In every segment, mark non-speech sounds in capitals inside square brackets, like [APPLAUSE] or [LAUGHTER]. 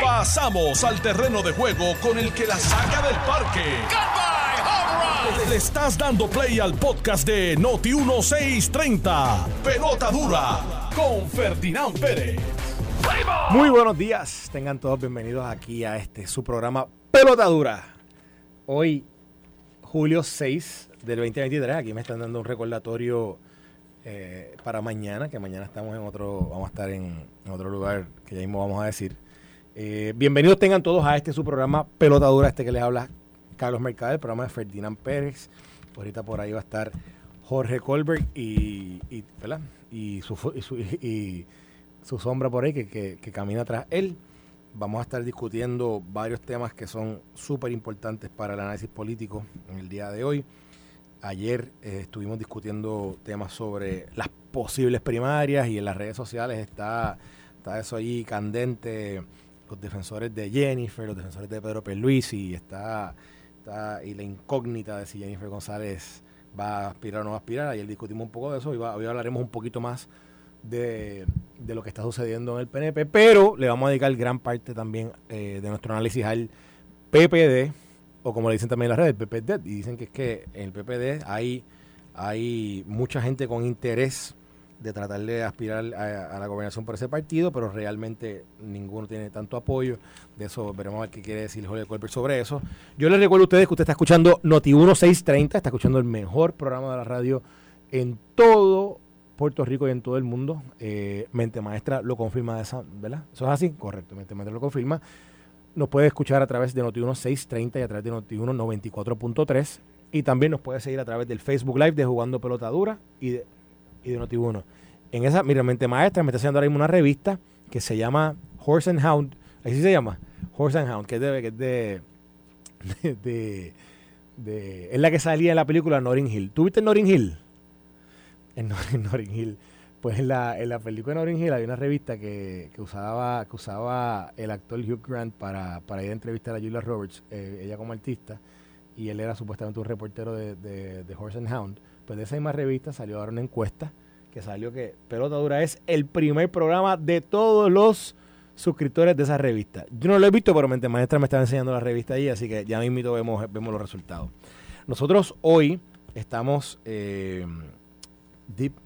Pasamos al terreno de juego con el que la saca del parque. Le estás dando play al podcast de Noti 1630. Pelota dura con Ferdinand Pérez. Muy buenos días, tengan todos bienvenidos aquí a este su programa Pelota Dura. Hoy, julio 6 del 2023, aquí me están dando un recordatorio eh, para mañana, que mañana estamos en otro, vamos a estar en, otro lugar que ya mismo vamos a decir. Eh, bienvenidos tengan todos a este su programa Pelota Dura, este que les habla Carlos Mercader, el programa de Ferdinand Pérez. Ahorita por ahí va a estar Jorge Colbert y, y, su, y, su, sombra por ahí que, que, que, camina tras él. Vamos a estar discutiendo varios temas que son súper importantes para el análisis político en el día de hoy. Ayer eh, estuvimos discutiendo temas sobre las posibles primarias y en las redes sociales está, está eso ahí candente. Los defensores de Jennifer, los defensores de Pedro Pierluisi y está, está y la incógnita de si Jennifer González va a aspirar o no va a aspirar. Ayer discutimos un poco de eso y va, hoy hablaremos un poquito más de, de, lo que está sucediendo en el PNP, pero le vamos a dedicar gran parte también eh, de nuestro análisis al PPD, o como le dicen también en las redes, PPD, y dicen que es que en el PPD hay, hay mucha gente con interés de tratar de aspirar a, a, la gobernación por ese partido, pero realmente ninguno tiene tanto apoyo. De eso veremos a ver qué quiere decir Jorge Colbert sobre eso. Yo les recuerdo a ustedes que usted está escuchando Noti 1630, está escuchando el mejor programa de la radio en todo Puerto Rico y en todo el mundo. Eh, Mente Maestra lo confirma, de esa, ¿verdad? ¿Eso es así? Correcto, Mente Maestra lo confirma. Nos puede escuchar a través de Noti 630 y a través de Noti 94.3. Y también nos puede seguir a través del Facebook Live de Jugando Pelota Dura y de, y de Noti 1. En esa, mira, Mente Maestra me está haciendo ahora mismo una revista que se llama Horse and Hound. Así se llama. Horse and Hound, que es de. Que es de, [LAUGHS] de, de, de es la que salía en la película Notting Hill. ¿Tú viste Notting Hill? en, Notting Hill. Pues en la, en la película de Notting Hill había una revista que, que, usaba, que usaba el actor Hugh Grant para, para ir a entrevistar a Julia Roberts, eh, ella como artista, y él era supuestamente un reportero de, de, de, Horse and Hound. Pues de esa misma revista salió ahora una encuesta que salió que Pelota Dura es el primer programa de todos los suscriptores de esa revista. Yo no lo he visto, pero Mente Maestra me estaba enseñando la revista ahí, así que ya mismo vemos, vemos los resultados. Nosotros hoy estamos... Eh,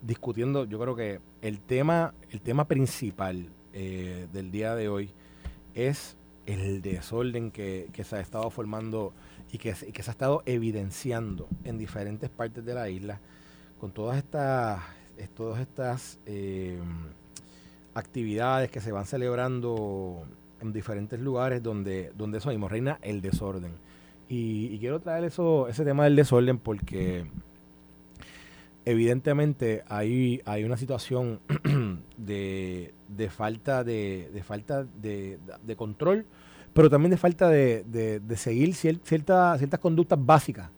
discutiendo, yo creo que el tema, el tema principal eh, del día de hoy es el desorden que, que, se ha estado formando y que, que, se ha estado evidenciando en diferentes partes de la isla con todas estas, todas estas eh, actividades que se van celebrando en diferentes lugares donde, donde eso mismo reina el desorden. Y quiero traer eso, ese tema del desorden porque evidentemente hay, hay una situación [CLEARS THROAT] de, de, falta de, de falta de, de, control, pero también de falta de, seguir cierta, ciertas conductas básicas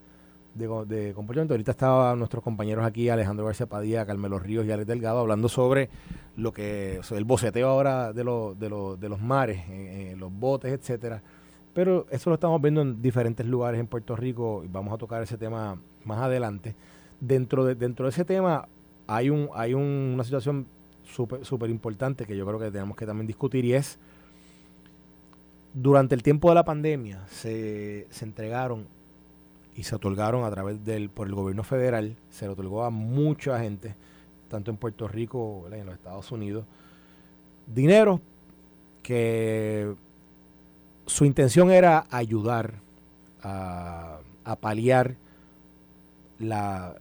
de, comportamiento. Ahorita estaban nuestros compañeros aquí, Alejandro García Padilla, Carmelo Ríos y Alex Delgado, hablando sobre lo que el boceteo ahora de, lo, de, lo, de los mares, eh, los botes, etcétera. Pero eso lo estamos viendo en diferentes lugares en Puerto Rico y vamos a tocar ese tema más adelante dentro de, dentro de ese tema hay, un, hay un, una situación súper super importante que yo creo que tenemos que también discutir y es, durante el tiempo de la pandemia se, se entregaron y se otorgaron a través del, por el gobierno federal, se le otorgó a mucha gente, tanto en Puerto Rico como en los Estados Unidos, dinero que su intención era ayudar a, a paliar la,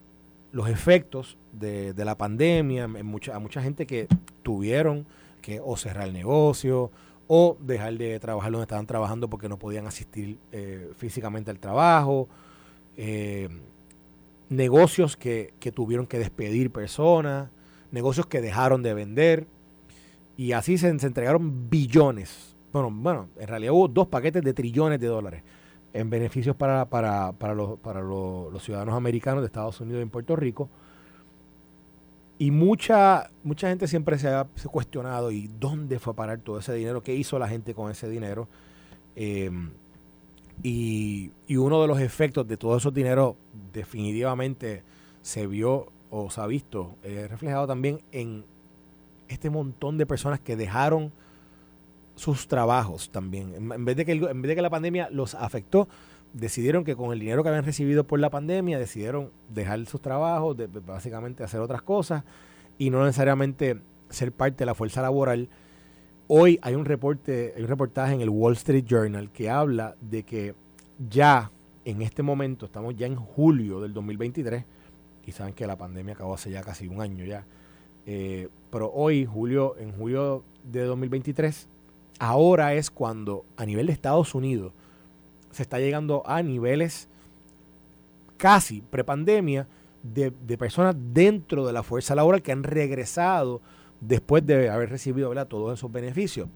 los efectos de, de la pandemia a mucha gente que tuvieron que o cerrar el negocio o dejar de trabajar donde estaban trabajando porque no podían asistir eh, físicamente al trabajo, eh, negocios que, que, tuvieron que despedir personas, negocios que dejaron de vender y así se, se entregaron billones. Bueno, bueno, en realidad hubo dos paquetes de trillones de dólares en beneficios para, para, para, los, para los, ciudadanos americanos de Estados Unidos y en Puerto Rico. Y mucha, mucha gente siempre se ha, cuestionado y dónde fue a parar todo ese dinero, qué hizo la gente con ese dinero. Eh, y, y, uno de los efectos de todo esos dinero definitivamente se vio o se ha visto eh, reflejado también en este montón de personas que dejaron sus trabajos también. En vez, de que en vez de que la pandemia los afectó, decidieron que con el dinero que habían recibido por la pandemia, decidieron dejar sus trabajos, de, básicamente hacer otras cosas y no necesariamente ser parte de la fuerza laboral. Hoy hay un reporte, hay un reportaje en el Wall Street Journal que habla de que ya en este momento, estamos ya en julio del 2023, y saben que la pandemia acabó hace ya casi un año ya, eh, pero hoy, julio, en julio de 2023, ahora es cuando a nivel de Estados Unidos se está llegando a niveles casi prepandemia de, de personas dentro de la fuerza laboral que han regresado después de haber recibido todos esos beneficios.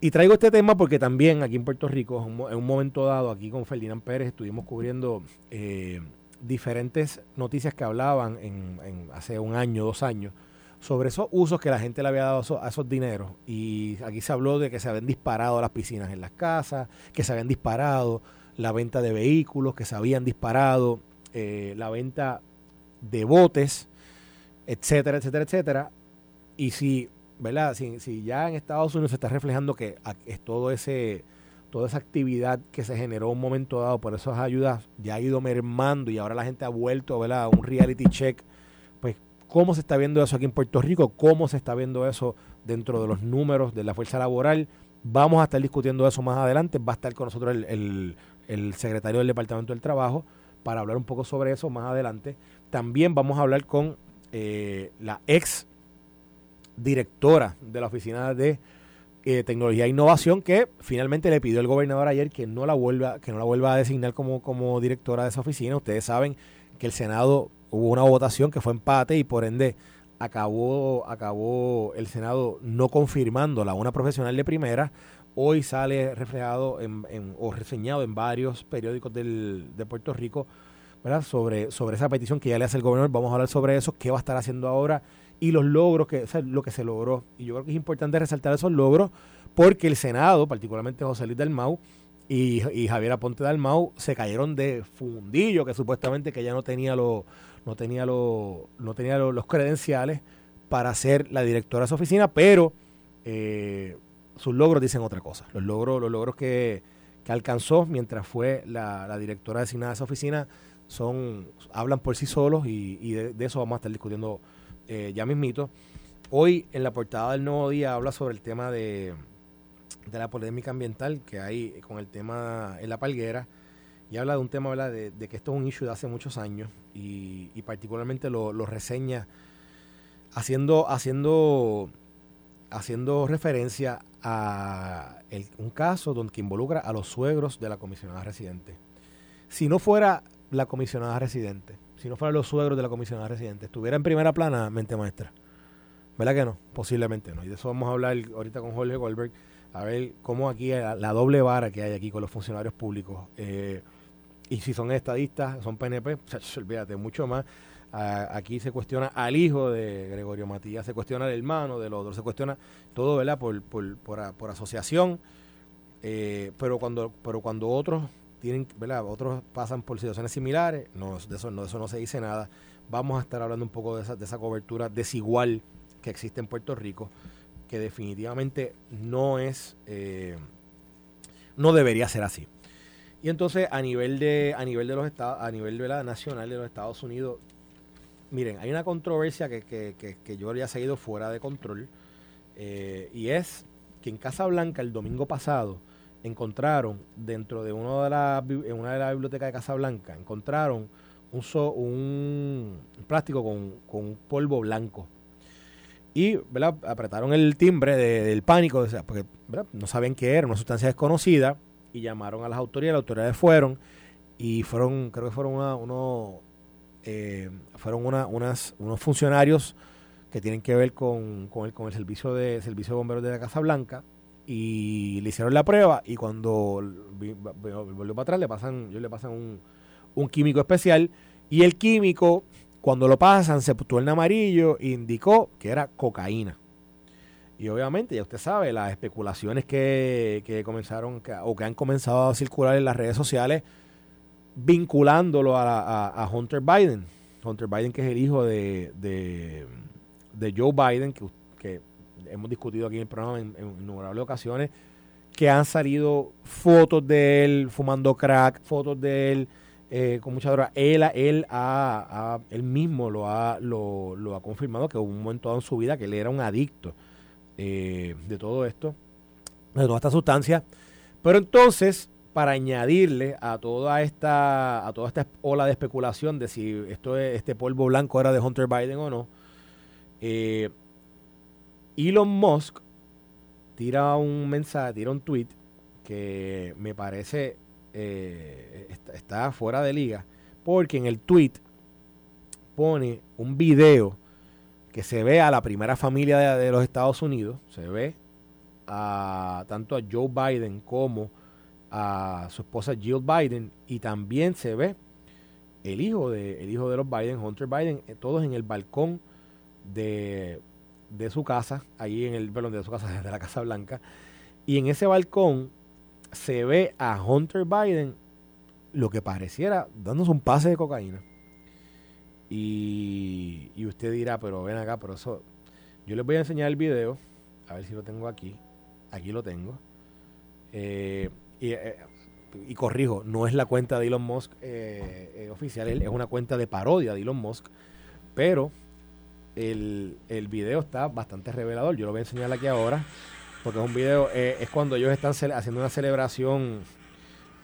Y traigo este tema porque también aquí en Puerto Rico, en un momento dado, aquí con Ferdinand Pérez, estuvimos cubriendo eh, diferentes noticias que hablaban en, hace un año, dos años, sobre esos usos que la gente le había dado a esos dineros. Y aquí se habló de que se habían disparado las piscinas en las casas, que se habían disparado la venta de vehículos, que se habían disparado eh, la venta de botes, etcétera, etcétera, etcétera. Y si, ¿verdad? Si, si ya en Estados Unidos se está reflejando que es todo ese toda esa actividad que se generó un momento dado por esas ayudas ya ha ido mermando y ahora la gente ha vuelto ¿verdad? a un reality check cómo se está viendo eso aquí en Puerto Rico, cómo se está viendo eso dentro de los números de la fuerza laboral. Vamos a estar discutiendo eso más adelante. Va a estar con nosotros el, secretario del Departamento del Trabajo para hablar un poco sobre eso más adelante. También vamos a hablar con eh, la ex directora de la Oficina de eh, Tecnología e Innovación que finalmente le pidió el gobernador ayer que no la vuelva, que no la vuelva a designar como, como directora de esa oficina. Ustedes saben que el Senado hubo una votación que fue empate y por ende acabó, acabó el Senado no confirmándola una profesional de primera. Hoy sale reflejado en, o reseñado en varios periódicos del, de Puerto Rico ¿verdad? Sobre, sobre esa petición que ya le hace el gobernador. Vamos a hablar sobre eso, qué va a estar haciendo ahora y los logros, que, lo que se logró. Y yo creo que es importante resaltar esos logros porque el Senado, particularmente José Luis del Mau, y, y Javier Aponte Dalmau se cayeron de fundillo, que supuestamente que ya no tenía los no tenía, no tenía los credenciales para ser la directora de esa oficina, pero eh, sus logros dicen otra cosa. Los logros, los logros que, alcanzó mientras fue la, directora designada de esa oficina son hablan por sí solos y, de, eso vamos a estar discutiendo eh, ya mismito. Hoy en la portada del Nuevo Día habla sobre el tema de, de la polémica ambiental que hay con el tema en la palguera y habla de un tema De, que esto es un issue de hace muchos años y, particularmente lo, reseña haciendo, haciendo, haciendo referencia a un caso donde que involucra a los suegros de la comisionada residente. Si no fuera la comisionada residente, si no fueran los suegros de la comisionada residente, estuviera en primera plana mente maestra. ¿Verdad que no? Posiblemente no. Y de eso vamos a hablar ahorita con Jorge Goldberg, a ver cómo aquí la, doble vara que hay aquí con los funcionarios públicos. Eh, y si son estadistas, son PNP, olvídate, mucho más. aquí se cuestiona al hijo de Gregorio Matías, se cuestiona al hermano del otro, se cuestiona todo, ¿verdad? Por, por, por, asociación. Eh, pero cuando pero cuando otros tienen, ¿verdad? Otros pasan por situaciones similares, no, de eso no, de eso no se dice nada. Vamos a estar hablando un poco de esa, de esa cobertura desigual que existe en Puerto Rico, que definitivamente no es, eh, no debería ser así. Y entonces a nivel de a nivel de los estados a nivel de la nacional de los Estados Unidos, miren, hay una controversia que, que, que, yo había seguido fuera de control eh, y es que en Casa Blanca el domingo pasado encontraron dentro de uno de la, en una de las bibliotecas de Casa Blanca encontraron un, un plástico con, con un polvo blanco. Y ¿verdad? apretaron el timbre del pánico porque no saben qué era, una sustancia desconocida y llamaron a las autoridades, las autoridades fueron y fueron, creo que fueron una, uno, eh, fueron una, unas, unos funcionarios que tienen que ver con, con, el, con el servicio de servicio de bomberos de la Casa Blanca y le hicieron la prueba y cuando volvió para atrás le pasan, ellos le pasan un, un químico especial y el químico cuando lo pasan se puso en amarillo e indicó que era cocaína. Y obviamente, ya usted sabe, las especulaciones que, que comenzaron o que han comenzado a circular en las redes sociales vinculándolo a, Hunter Biden. Hunter Biden, que es el hijo de, de, Joe Biden, que, que hemos discutido aquí en el programa en, innumerables ocasiones, que han salido fotos de él fumando crack, fotos de él eh, con mucha droga. Él, él, ha, él mismo lo ha, lo, ha confirmado que hubo un momento en su vida que él era un adicto eh, de todo esto, de toda esta sustancia. Pero entonces, para añadirle a toda esta, a toda esta ola de especulación de si esto este polvo blanco era de Hunter Biden o no, eh, Elon Musk tira un mensaje, tira un tweet que me parece eh, está, fuera de liga, porque en el tweet pone un video que se ve a la primera familia de, los Estados Unidos, se ve a tanto a Joe Biden como a su esposa Jill Biden y también se ve el hijo de, el hijo de los Biden, Hunter Biden, eh, todos en el balcón de, de su casa, ahí en el, perdón, de su casa, [LAUGHS] de la Casa Blanca. Y en ese balcón se ve a Hunter Biden lo que pareciera dándose un pase de cocaína. Y, y usted dirá, pero ven acá, pero eso... Yo les voy a enseñar el video, a ver si lo tengo aquí. Aquí lo tengo. Eh, eh, y, corrijo, no es la cuenta de Elon Musk eh, eh, oficial, es una cuenta de parodia de Elon Musk, pero el, el, video está bastante revelador. Yo lo voy a enseñar aquí ahora, porque es un video, es cuando ellos están haciendo una celebración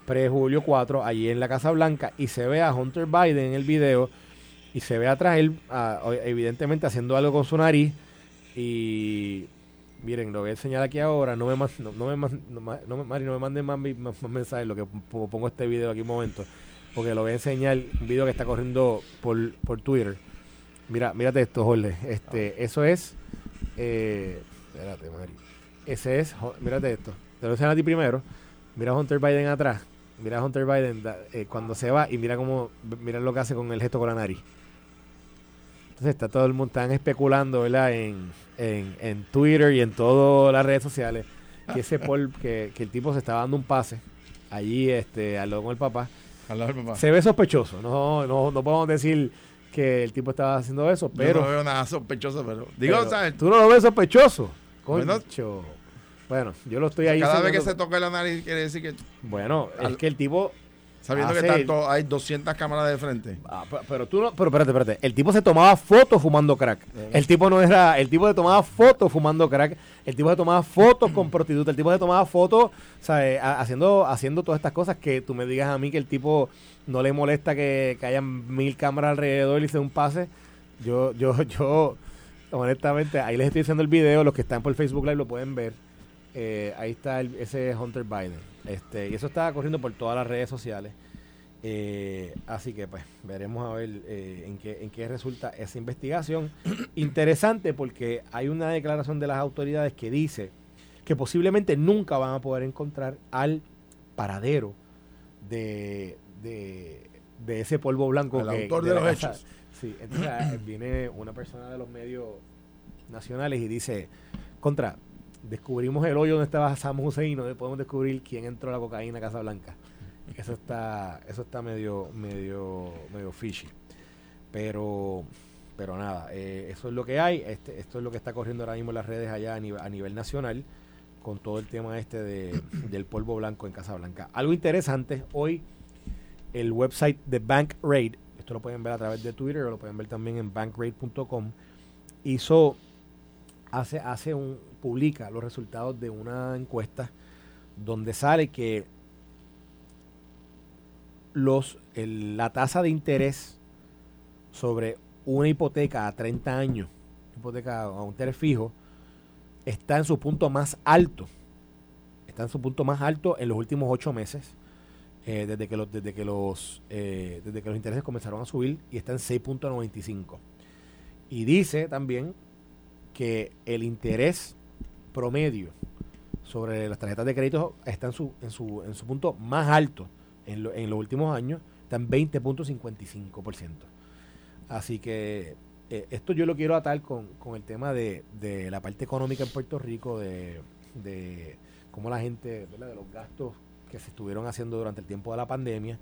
pre-julio 4 allí en la Casa Blanca y se ve a Hunter Biden en el video y se ve atrás él evidentemente haciendo algo con su nariz y Miren, lo voy a enseñar aquí ahora. No me, no, me, no, me, Mari, no me manden más, mensajes, lo que pongo este video aquí un momento. Porque lo voy a enseñar, un video que está corriendo por, por Twitter. Mira, mírate esto, Jorge. Este, eso es. Eh, espérate, Mari. Ese es. Mírate esto. Te lo enseño a ti primero. Mira a Hunter Biden atrás. Mira a Hunter Biden eh, cuando se va y mira cómo. Mira lo que hace con el gesto con la nariz. Entonces está todo el mundo, están especulando, ¿verdad? En, en, Twitter y en todas las redes sociales que ese [LAUGHS] Paul, que, el tipo se estaba dando un pase allí, este, al lado con el papá. Al lado del papá. Se ve sospechoso. No, no, no podemos decir que el tipo estaba haciendo eso, pero. Yo no veo nada sospechoso, pero. Digo, ¿sabes? Tú no lo ves sospechoso. Concho. Bueno, yo lo estoy ahí. Cada vez que se toca la nariz quiere decir que. Bueno, es que el tipo Sabiendo que tanto hay 200 cámaras de frente. Ah, pero, tú no, pero espérate, espérate. El tipo se tomaba fotos fumando crack. El tipo no era, el tipo se tomaba fotos fumando crack. El tipo se tomaba fotos con prostitutas. El tipo se tomaba fotos, ¿sabes? Haciendo, haciendo todas estas cosas que tú me digas a mí que el tipo no le molesta que, que haya mil cámaras alrededor y se un pase. Yo, yo, [LAUGHS] yo, honestamente, ahí les estoy haciendo el video. Los que están por Facebook Live lo pueden ver. Eh, ahí está ese Hunter Biden. Este, y eso está corriendo por todas las redes sociales. Eh, así que pues veremos a ver eh, en, qué, en qué resulta esa investigación. [CLEARS THROAT] Interesante porque hay una declaración de las autoridades que dice que posiblemente nunca van a poder encontrar al paradero de, de, ese polvo blanco. El autor de, los hechos. Sí, entonces ah, viene una persona de los medios nacionales y dice, contra, descubrimos el hoyo donde estaba Sam Hussein y no podemos descubrir quién entró a la cocaína a Casa Blanca. Eso está, eso está medio, medio, medio fishy. Pero, pero nada, eh, eso es lo que hay. Este, esto es lo que está corriendo ahora mismo en las redes allá a nivel, nacional con todo el tema este de, [COUGHS] del polvo blanco en Casa Blanca. Algo interesante, hoy el website de Bankrate, esto lo pueden ver a través de Twitter o lo pueden ver también en bankrate.com, hizo hace, hace un, publica los resultados de una encuesta donde sale que los, la tasa de interés sobre una hipoteca a 30 años, hipoteca a un interés fijo, está en su punto más alto. Está en su punto más alto en los últimos ocho meses, eh, desde, que los, desde, que los, eh, desde que los intereses comenzaron a subir y está en 6.95. Y dice también que el interés promedio sobre las tarjetas de crédito está en su, en su, en su punto más alto en, en los últimos años, está en 20.55%. Así que eh, esto yo lo quiero atar con, con el tema de, de, la parte económica en Puerto Rico, de, de cómo la gente, de los gastos que se estuvieron haciendo durante el tiempo de la pandemia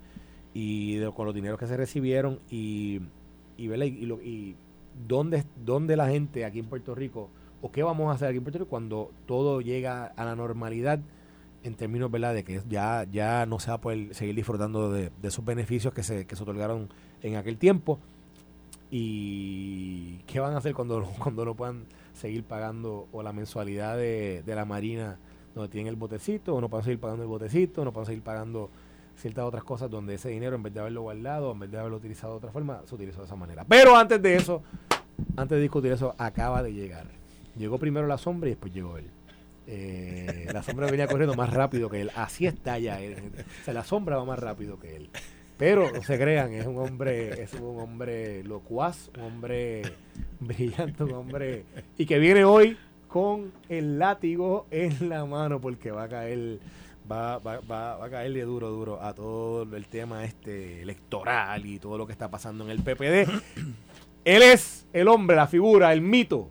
y de, con los dineros que se recibieron y, y, y, y, y dónde, dónde la gente aquí en Puerto Rico o qué vamos a hacer aquí en Puerto Rico cuando todo llega a la normalidad en términos ¿verdad? de que ya, ya no se va a poder seguir disfrutando de, esos beneficios que se, que se otorgaron en aquel tiempo y qué van a hacer cuando, [LAUGHS] cuando no puedan seguir pagando o la mensualidad de, de la Marina donde tienen el botecito, o no pueden seguir pagando el botecito, no pueden seguir pagando ciertas otras cosas donde ese dinero, en vez de haberlo guardado, en vez de haberlo utilizado de otra forma, se utilizó de esa manera. Pero antes de eso, antes de discutir eso, acaba de llegar. Llegó primero la sombra y después llegó él. Eh, la sombra venía corriendo más rápido que él. Así está ya él. O sea, la sombra va más rápido que él. Pero no se crean, es un hombre, es un hombre locuaz, un hombre brillante, un hombre. Y que viene hoy con el látigo en la mano porque va a caer va, va, va, a caerle duro, duro a todo el tema este electoral y todo lo que está pasando en el PPD. [CLEARS THROAT] Él es el hombre, la figura, el mito.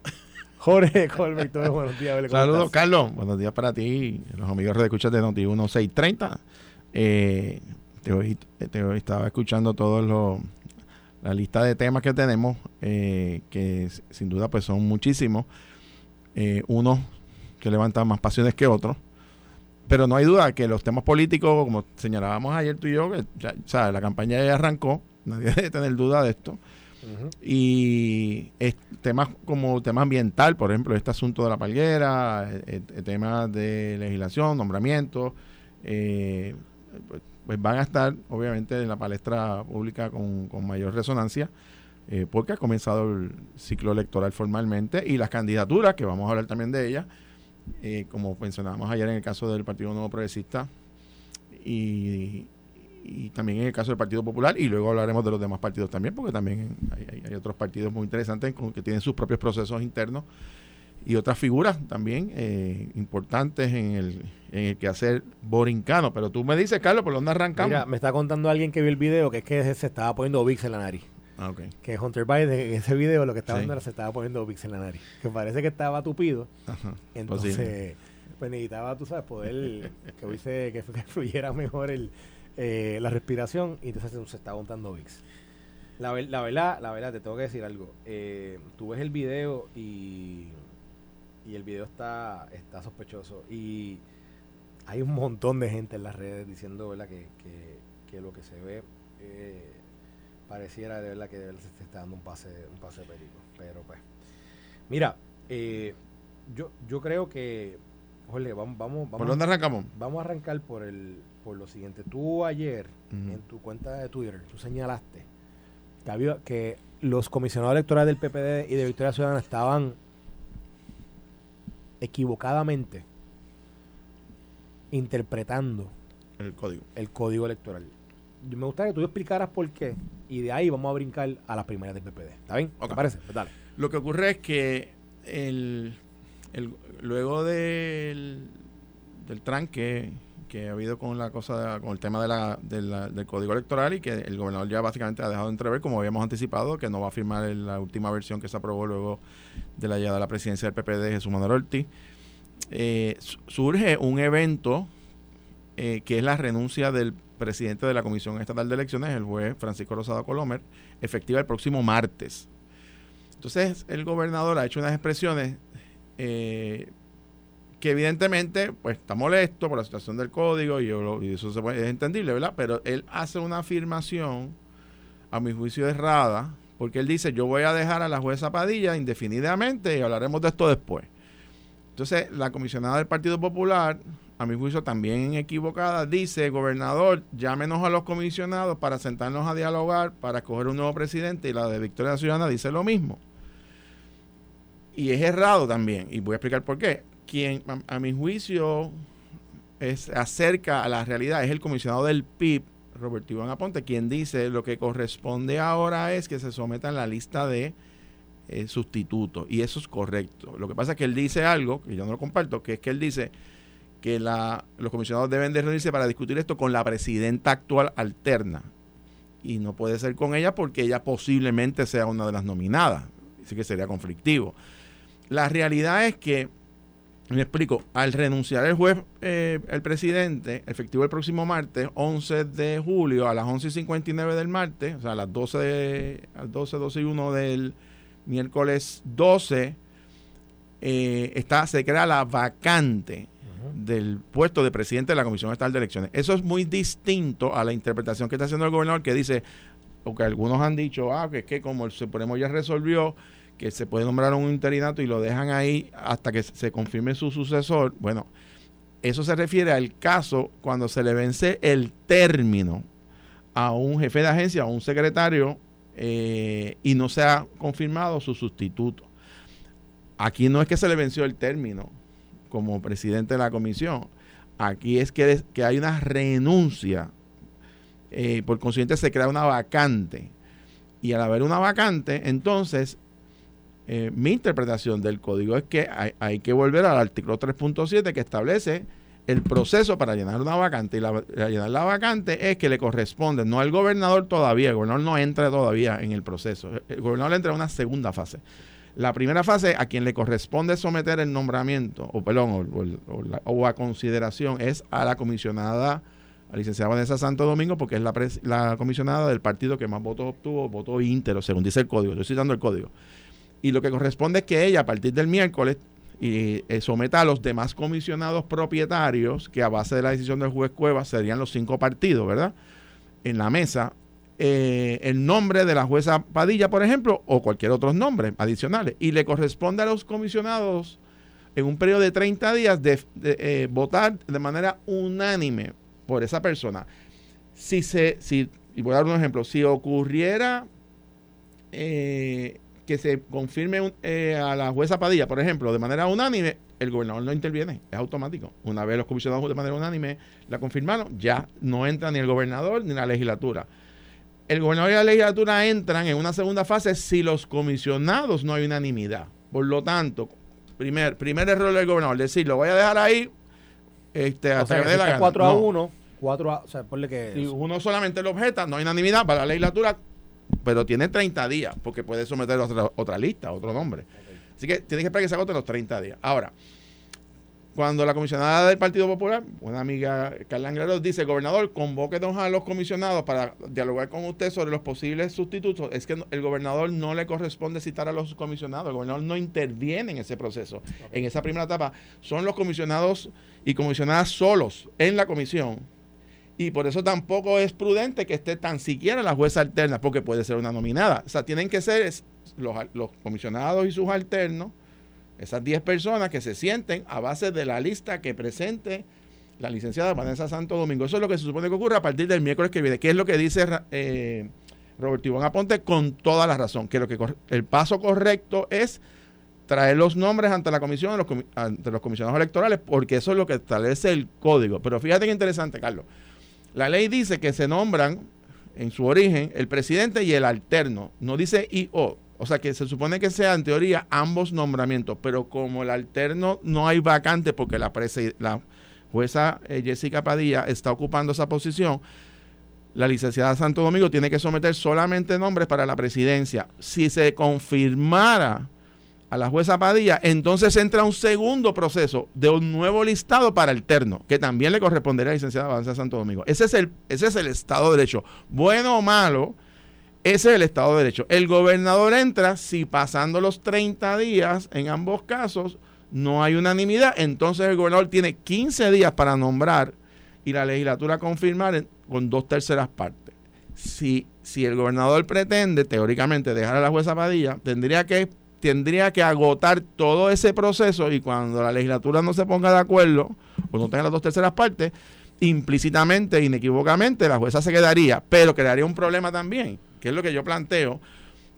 Jorge Colbert, [LAUGHS] buenos días. Saludos, Carlos. Buenos días para ti, los amigos de escuchas de Noti 1630. Eh, te, te, estaba escuchando todos los la lista de temas que tenemos, eh, que sin duda pues son muchísimos eh, unos que levantan más pasiones que otros. Pero no hay duda que los temas políticos, como señalábamos ayer tú y yo, que la campaña ya arrancó, nadie [LAUGHS] debe tener duda de esto. Y temas como tema ambiental, por ejemplo, este asunto de la palguera, temas de legislación, nombramiento, eh, pues, pues, van a estar obviamente en la palestra pública con, con mayor resonancia. Eh, porque ha comenzado el ciclo electoral formalmente y las candidaturas, que vamos a hablar también de ellas, eh, como mencionábamos ayer en el caso del Partido Nuevo Progresista y, también en el caso del Partido Popular, y luego hablaremos de los demás partidos también, porque también hay, otros partidos muy interesantes que tienen sus propios procesos internos y otras figuras también eh, importantes en el, en el quehacer borincano. Pero tú me dices, Carlos, ¿por dónde arrancamos? Mira, me está contando alguien que vio el video que es que se estaba poniendo VIX en la nariz. Ah, que Hunter Biden en ese video lo que estaba viendo era se estaba poniendo VIX en la nariz. Que parece que estaba tupido. Entonces, pues necesitaba, tú sabes, poder que, hubiese, [LAUGHS] que, fluyera mejor el, eh, la respiración y entonces se estaba untando VIX. La, la, verdad, la verdad, te tengo que decir algo. Eh, tú ves el video y, y el video está, está sospechoso. Y hay un montón de gente en las redes diciendo ¿verdad? Que, que, lo que se ve eh, pareciera de verdad que se está dando un pase, un pase de peligro. Pero pues, mira, eh, yo, yo creo que, Jorge, vamos, vamos, ¿Por dónde arrancamos? Vamos a arrancar por el, por lo siguiente. Tú ayer, en tu cuenta de Twitter, tú señalaste que, que los comisionados electorales del PPD y de Victoria Ciudadana estaban equivocadamente interpretando el código. El código electoral me gustaría que tú explicaras por qué y de ahí vamos a brincar a las primarias del PPD. ¿Está bien? ¿Te parece? Pues dale. Lo que ocurre es que el, luego del, del tranque que ha habido con la cosa con el tema de la, del código electoral y que el gobernador ya básicamente ha dejado de entrever, como habíamos anticipado, que no va a firmar la última versión que se aprobó luego de la llegada de la presidencia del PPD, Jesús Manuel Ortiz. Eh, surge un evento eh, que es la renuncia del presidente de la Comisión Estatal de Elecciones, el juez Francisco Rosado Colomer, efectiva el próximo martes. Entonces, el gobernador ha hecho unas expresiones eh, que evidentemente pues está molesto por la situación del código y, eso es entendible, ¿verdad? Pero él hace una afirmación, a mi juicio errada, porque él dice, yo voy a dejar a la jueza Padilla indefinidamente y hablaremos de esto después. Entonces, la comisionada del Partido Popular a mi juicio también equivocada, dice, gobernador, llámenos a los comisionados para sentarnos a dialogar, para escoger un nuevo presidente, y la de Victoria Ciudadana dice lo mismo. Y es errado también, y voy a explicar por qué. Quien, a, mi juicio, es acerca a la realidad es el comisionado del PIB, Roberto Iván Aponte, quien dice lo que corresponde ahora es que se someta a la lista de eh, sustitutos, y eso es correcto. Lo que pasa es que él dice algo, que yo no lo comparto, que es que él dice que la, los comisionados deben de reunirse para discutir esto con la presidenta actual alterna. Y no puede ser con ella porque ella posiblemente sea una de las nominadas. Así que sería conflictivo. La realidad es que, me explico, al renunciar el juez, eh, el presidente, efectivo el próximo martes, 11 de julio, a las 11.59 del martes, o sea, a las 12, de, 12, 12 y 1 del miércoles 12, eh, está, se crea la vacante del puesto de presidente de la Comisión Estatal de Elecciones. Eso es muy distinto a la interpretación que está haciendo el gobernador que dice, o que algunos han dicho, ah, que es que como el Supremo ya resolvió que se puede nombrar un interinato y lo dejan ahí hasta que se confirme su sucesor. Bueno, eso se refiere al caso cuando se le vence el término a un jefe de agencia o un secretario eh, y no se ha confirmado su sustituto. Aquí no es que se le venció el término como presidente de la comisión. Aquí es que, que hay una renuncia. Eh, por consiguiente se crea una vacante. Y al haber una vacante, entonces eh, mi interpretación del código es que hay, que volver al artículo 3.7 que establece el proceso para llenar una vacante. Y la, llenar la vacante es que le corresponde, no al gobernador todavía, el gobernador no entra todavía en el proceso. El gobernador entra en una segunda fase. La primera fase, a quien le corresponde someter el nombramiento, o perdón, o, a consideración, es a la comisionada, a la licenciada Vanessa Santo Domingo, porque es la, la comisionada del partido que más votos obtuvo, voto íntero, según dice el código. Yo estoy citando el código. Y lo que corresponde es que ella, a partir del miércoles, y, eh, someta a los demás comisionados propietarios, que a base de la decisión del juez Cuevas serían los cinco partidos, ¿verdad? En la mesa, eh, el nombre de la jueza Padilla, por ejemplo, o cualquier otro nombre adicionales. Y le corresponde a los comisionados en un periodo de 30 días de, eh, votar de manera unánime por esa persona. Si se, si, y voy a dar un ejemplo, si ocurriera que se confirme eh, a la jueza Padilla, por ejemplo, de manera unánime, el gobernador no interviene, es automático. Una vez los comisionados de manera unánime la confirmaron, ya no entra ni el gobernador ni la legislatura. El gobernador y la legislatura entran en una segunda fase si los comisionados no hay unanimidad. Por lo tanto, primer, primer error del gobernador, decir, lo voy a dejar ahí este, hasta que, que 4 a 1, 4 a, o sea, ponle que... Si uno solamente lo objeta, no hay unanimidad, para la legislatura pero tiene 30 días porque puede someter otra, otra lista, otro nombre. Así que tiene que esperar que se agoten los 30 días. Ahora, cuando la comisionada del Partido Popular, una amiga Carla Anglero, dice, gobernador, convoque a los comisionados para dialogar con usted sobre los posibles sustitutos, es que el gobernador no le corresponde citar a los comisionados, el gobernador no interviene en ese proceso. En esa primera etapa son los comisionados y comisionadas solos en la comisión y por eso tampoco es prudente que esté tan siquiera la jueza alterna, porque puede ser una nominada. O sea, tienen que ser los, comisionados y sus alternos, esas 10 personas que se sienten a base de la lista que presente la licenciada Vanessa Santo Domingo. Eso es lo que se supone que ocurre a partir del miércoles que viene, que es lo que dice eh, Roberto Iván Aponte con toda la razón, que, lo que el paso correcto es traer los nombres ante la comisión, ante los comisionados electorales, porque eso es lo que establece el código. Pero fíjate qué interesante, Carlos. La ley dice que se nombran en su origen el presidente y el alterno, no dice y o. Sea que se supone que sea en teoría ambos nombramientos, pero como el alterno no hay vacante porque la, la jueza eh, Jessica Padilla está ocupando esa posición, la licenciada Santo Domingo tiene que someter solamente nombres para la presidencia. Si se confirmara a la jueza Padilla, entonces entra un segundo proceso de un nuevo listado para el terno, que también le correspondería a la licenciada Avanza Santo Domingo. Ese es, el, ese es el Estado de Derecho. Bueno o malo, ese es el Estado de Derecho. El gobernador entra si pasando los 30 días, en ambos casos, no hay unanimidad, entonces el gobernador tiene 15 días para nombrar y la legislatura confirmar con dos terceras partes. Si, si el gobernador pretende, teóricamente, dejar a la jueza Padilla, tendría que tendría que agotar todo ese proceso y cuando la legislatura no se ponga de acuerdo o no tenga las dos terceras partes, implícitamente, inequívocamente, la jueza se quedaría, pero crearía un problema también, que es lo que yo planteo,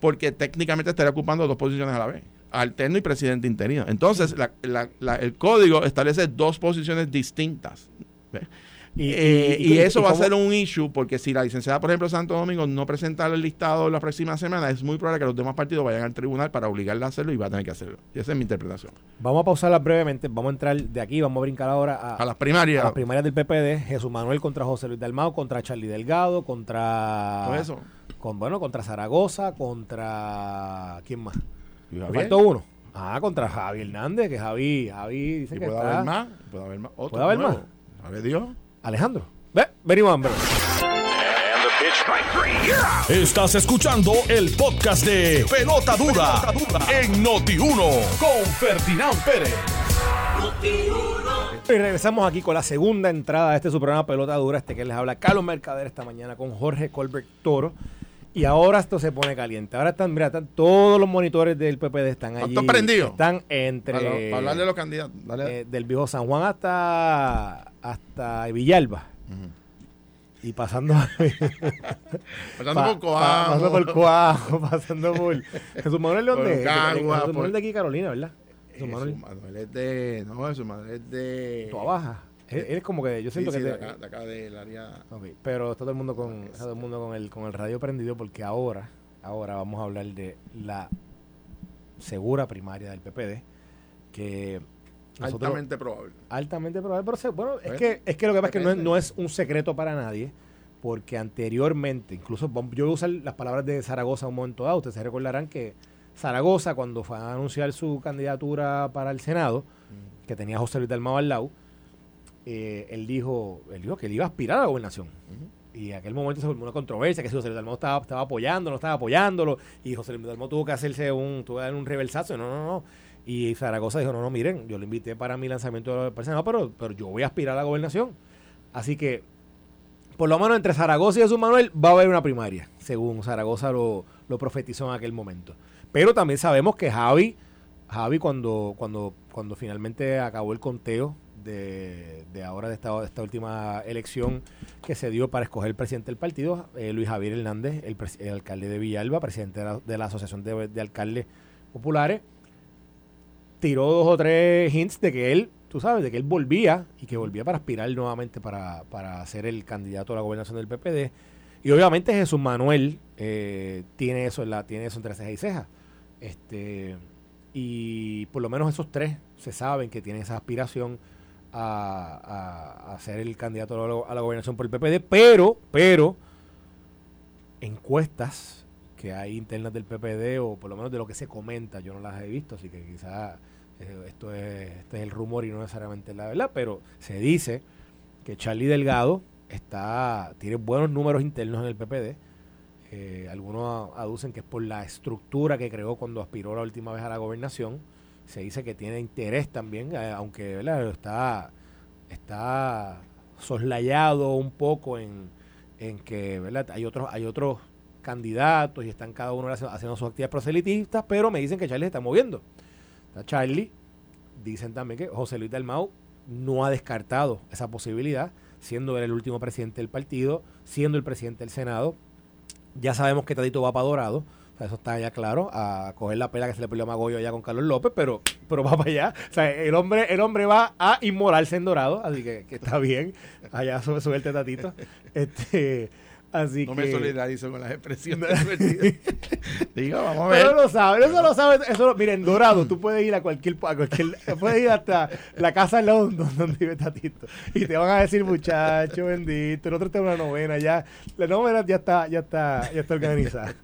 porque técnicamente estaría ocupando dos posiciones a la vez, alterno y presidente interino. Entonces, el código establece dos posiciones distintas. Y, eh, eso va a ser un issue porque si la licenciada, por ejemplo, Santo Domingo no presenta el listado la próxima semana, es muy probable que los demás partidos vayan al tribunal para obligarla a hacerlo y va a tener que hacerlo. Y esa es mi interpretación. Vamos a pausarla brevemente, vamos a entrar de aquí, vamos a brincar ahora a, las primarias. A las primarias del PPD, Jesús Manuel contra José Luis Dalmao, contra Charlie Delgado, contra... Todo eso. Con, bueno, contra Zaragoza, contra... ¿Quién más? Faltó uno. Ah, contra Javi Hernández, que Javi, Javi dice que puede haber más, puede haber más. ¿Puede haber más? A ver, Dios. Alejandro. Ve, venimos a Estás escuchando el podcast de Pelota Dura, en Noti1 con Ferdinand Pérez. Y regresamos aquí con la segunda entrada de este su programa Pelota Dura, este que les habla Carlos Mercader esta mañana con Jorge Colbert Toro. Y ahora esto se pone caliente. Ahora están, mira, están todos los monitores del PPD están allí. ¿Están prendidos? Están entre Para, para hablar de los candidatos. Dale. eh, del viejo San Juan hasta hasta Villalba. Y pasando [LAUGHS] Pasando pa- por Coamo. pa- pasando por Coamo, [LAUGHS] pasando por Jesús Manuel de Por dónde? es? Cagua, Jesús por- Manuel de aquí Carolina, ¿verdad? Jesús Manuel es de. No, Jesús Manuel es de. Toa Baja. Él, él es como que yo Sí, siento sí, que de acá, de acá del área. Pero está todo el mundo con está todo el mundo con el con el radio prendido porque ahora ahora vamos a hablar de la segura primaria del PPD que nosotros- Altamente probable. altamente probable, pero se- bueno, es Bueno, que es que lo que pasa es que no es, no es un secreto para nadie porque anteriormente, incluso yo voy a usar las palabras de Zaragoza un momento dado, ustedes se recordarán que Zaragoza cuando fue a anunciar su candidatura para el Senado, que tenía a José Luis Dalmau al lado, eh, él dijo, él dijo que él iba a aspirar a la gobernación. Y en aquel momento se formó una controversia, que si José Luis Dalmau estaba, estaba apoyando, no estaba apoyándolo, y José Luis Dalmau tuvo que hacerse un, tuvo que dar un reversazo, no, no, no. Y Zaragoza dijo, no, no, miren, yo lo invité para mi lanzamiento para el Senado, pero, pero yo voy a aspirar a la gobernación. Así que, por lo menos entre Zaragoza y Jesús Manuel va a haber una primaria, según Zaragoza lo, lo profetizó en aquel momento. Pero también sabemos que Javi, Javi cuando, cuando, cuando finalmente acabó el conteo de, ahora de esta, última elección que se dio para escoger el presidente del partido, eh, Luis Javier Hernández, el, alcalde de Villalba, presidente de la, Asociación de, de Alcaldes Populares, tiró dos o tres hints de que él, tú sabes, de que él volvía y que volvía para aspirar nuevamente para, para ser el candidato a la gobernación del PPD. Y obviamente Jesús Manuel eh, tiene eso en la, tiene eso entre ceja y ceja. Este, y por lo menos esos tres se saben que tienen esa aspiración a, a- ser el candidato a la, gobernación por el PPD, pero, pero, encuestas que hay internas del PPD, o por lo menos de lo que se comenta, yo no las he visto, así que quizás esto es, este es el rumor y no necesariamente la verdad, pero se dice que Charlie Delgado está tiene buenos números internos en el PPD. Eh, algunos aducen que es por la estructura que creó cuando aspiró la última vez a la gobernación. Se dice que tiene interés también, eh, aunque ¿verdad? está está soslayado un poco en, en que ¿verdad? hay otros hay otros candidatos y están cada uno haciendo, sus actividades proselitistas, pero me dicen que Charlie se está moviendo. Charlie, dicen también que José Luis Dalmau no ha descartado esa posibilidad, siendo él el último presidente del partido, siendo el presidente del Senado. Ya sabemos que Tadito va para Dorado, o sea, eso está ya claro, a coger la pela que se le perdió a Magollo allá con Carlos López, pero, pero va para allá. O sea, el hombre, el hombre va a inmolarse en Dorado, así que, que está bien. Allá sube el Tatito. [LAUGHS] Este, así No que... me solidarizo con las expresiones. [LAUGHS] Digo, vamos a ver. Pero lo sabe, eso lo sabe, eso lo- miren, Dorado, tú puedes ir a cualquier, a cualquier, puedes ir hasta la casa lado donde, donde vive Tatito. Y te van a decir, muchacho bendito, el otro está en una novena, ya, la novena ya está, ya está, ya está organizada.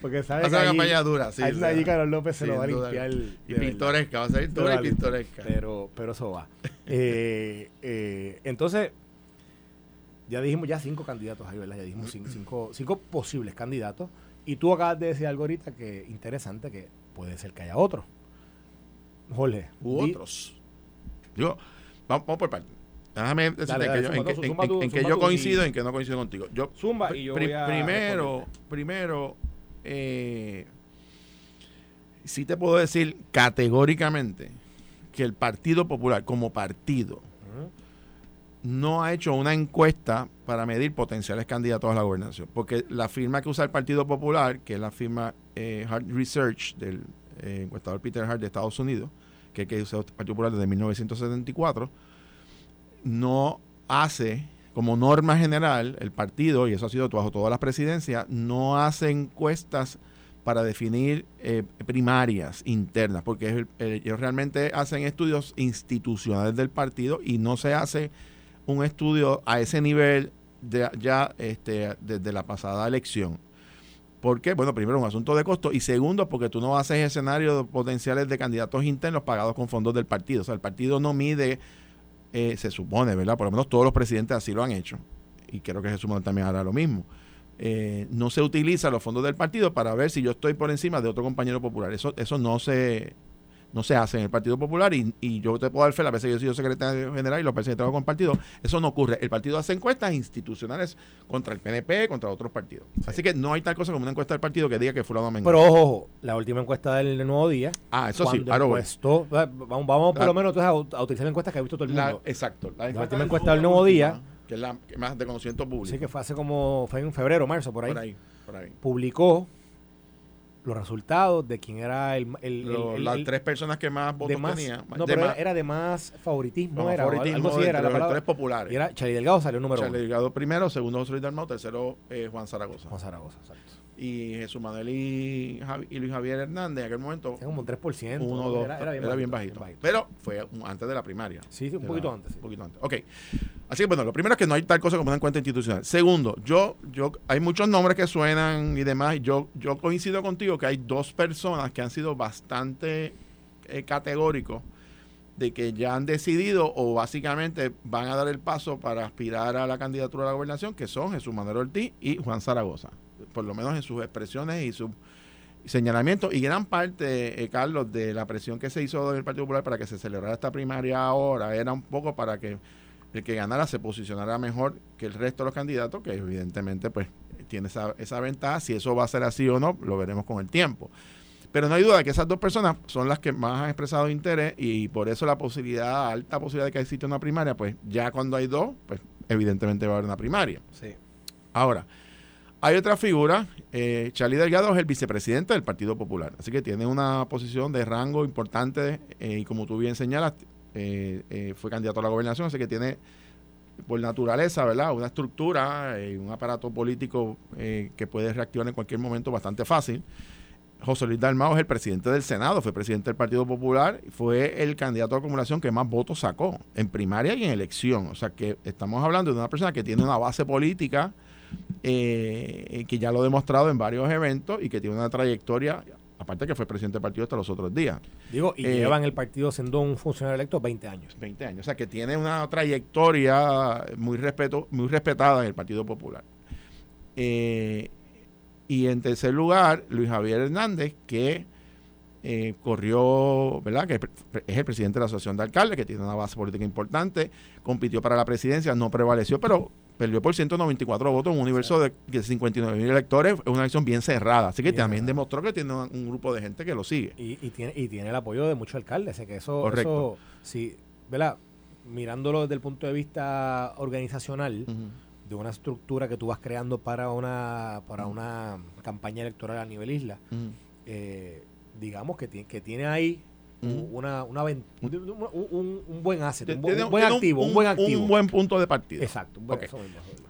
Porque sabes que allí, campaña dura, sí, allí-. Carlos López se lo va a limpiar. Y pintoresca, va a ser dura y pintoresca. Pero, pero eso va. [LAUGHS] Eh, eh, entonces, ya dijimos ya cinco candidatos ahí, ¿verdad? Ya dijimos cin- cinco, cinco posibles candidatos. Y tú acabas de decir algo ahorita que interesante, que puede ser que haya otro. Jorge. U di- otros. Digo, vamos, vamos por partes. Déjame decirte Dale, en dale, que yo- en que, yo coincido y- en que no coincido contigo. Yo, Zumba y yo primero, primero, eh, sí te puedo decir categóricamente que el Partido Popular como partido no ha hecho una encuesta para medir potenciales candidatos a la gobernación. Porque la firma que usa el Partido Popular, que es la firma eh, Hart Research del eh, encuestador Peter Hart de Estados Unidos, que es que usa el Partido Popular desde 1974, no hace, como norma general, el partido, y eso ha sido bajo todas las presidencias, no hace encuestas para definir eh, primarias internas, porque ellos realmente hacen estudios institucionales del partido y no se hace un estudio a ese nivel ya este, desde la pasada elección. ¿Por qué? Bueno, primero un asunto de costo y segundo porque tú no haces escenarios potenciales de candidatos internos pagados con fondos del partido. O sea, el partido no mide, eh, se supone, ¿verdad? Por lo menos todos los presidentes así lo han hecho y creo que Jesús Manuel también hará lo mismo. eh, no se utiliza los fondos del partido para ver si yo estoy por encima de otro compañero popular. Eso, eso no se no se hace en el Partido Popular y, y yo te puedo dar fe, la vez que yo he sido secretario general y los veces que trabajo con el partido, eso no ocurre. El partido hace encuestas institucionales contra el PNP, contra otros partidos. Así que no hay tal cosa como una encuesta del partido que diga que fulano me Pero ojo, ojo, la última encuesta del Nuevo Día. Ah, eso sí, claro. Encuestó, vamos, vamos por lo menos entonces a, utilizar la encuesta que ha visto todo el mundo. exacto. La, última encuesta del Nuevo Día. Que es la que más de conocimiento público. Sí, que fue hace como, fue en febrero, marzo, por ahí. Por ahí, por ahí. Publicó los resultados de quién era el, las tres personas que más votos tenían. No, pero era de más favoritismo, era favoritismo algo era la palabra. tres populares. Y era Charlie Delgado salió número Charlie Delgado primero, segundo José Luis Dalmau, tercero eh, Juan Zaragoza. Juan Zaragoza, exacto. Y Jesús Manuel y, Luis Javier Hernández en aquel momento. Era como un 3%. Uno, dos, era, bien, bajito, Pero fue antes de la primaria. Sí, un poquito antes. Un poquito antes. Ok. Así que bueno, lo primero es que no hay tal cosa como una cuenta institucional. Segundo, yo, yo, hay muchos nombres que suenan y demás. Y yo, yo coincido contigo que hay dos personas que han sido bastante eh, categóricos de que ya han decidido o básicamente van a dar el paso para aspirar a la candidatura a la gobernación, que son Jesús Manuel Ortiz y Juan Zaragoza, por lo menos en sus expresiones y sus señalamientos. Y gran parte, eh, Carlos, de la presión que se hizo del Partido Popular para que se celebrara esta primaria ahora era un poco para que el que ganara se posicionara mejor que el resto de los candidatos, que evidentemente pues tiene esa, esa ventaja. Si eso va a ser así o no, lo veremos con el tiempo. Pero no hay duda de que esas dos personas son las que más han expresado interés y por eso la posibilidad, alta posibilidad de que exista una primaria, pues ya cuando hay dos, pues evidentemente va a haber una primaria. Sí. Ahora, hay otra figura, eh, Charlie Delgado es el vicepresidente del Partido Popular, así que tiene una posición de rango importante eh, y como tú bien señalas, eh, eh, fue candidato a la gobernación, así que tiene por naturaleza, ¿verdad? Una estructura y un aparato político eh, que puede reactivar en cualquier momento bastante fácil. José Luis Dalmao es el presidente del Senado, fue presidente del Partido Popular, fue el candidato a acumulación que más votos sacó en primaria y en elección. O sea que estamos hablando de una persona que tiene una base política, que ya lo ha demostrado en varios eventos y que tiene una trayectoria aparte que fue presidente del partido hasta los otros días. Digo, y eh, llevan el partido siendo un funcionario electo 20 años. 20 años, o sea que tiene una trayectoria muy, respeto, muy respetada en el Partido Popular. Eh, y en tercer lugar, Luis Javier Hernández, que eh, corrió, ¿verdad? Que es el presidente de la Asociación de Alcaldes, que tiene una base política importante, compitió para la presidencia, no prevaleció, pero perdió por 194 votos en un universo de 59 mil electores, es una elección bien cerrada. Así que también demostró que tiene un, grupo de gente que lo sigue. Y, tiene, y tiene el apoyo de muchos alcaldes. que eso, Correcto. sí, ¿verdad? Mirándolo desde el punto de vista organizacional, de una estructura que tú vas creando para una, para una campaña electoral a nivel isla, eh, digamos que, que tiene ahí una, una un, un, buen asset, un, buen activo, un, buen activo. Un buen punto de partida. Exacto.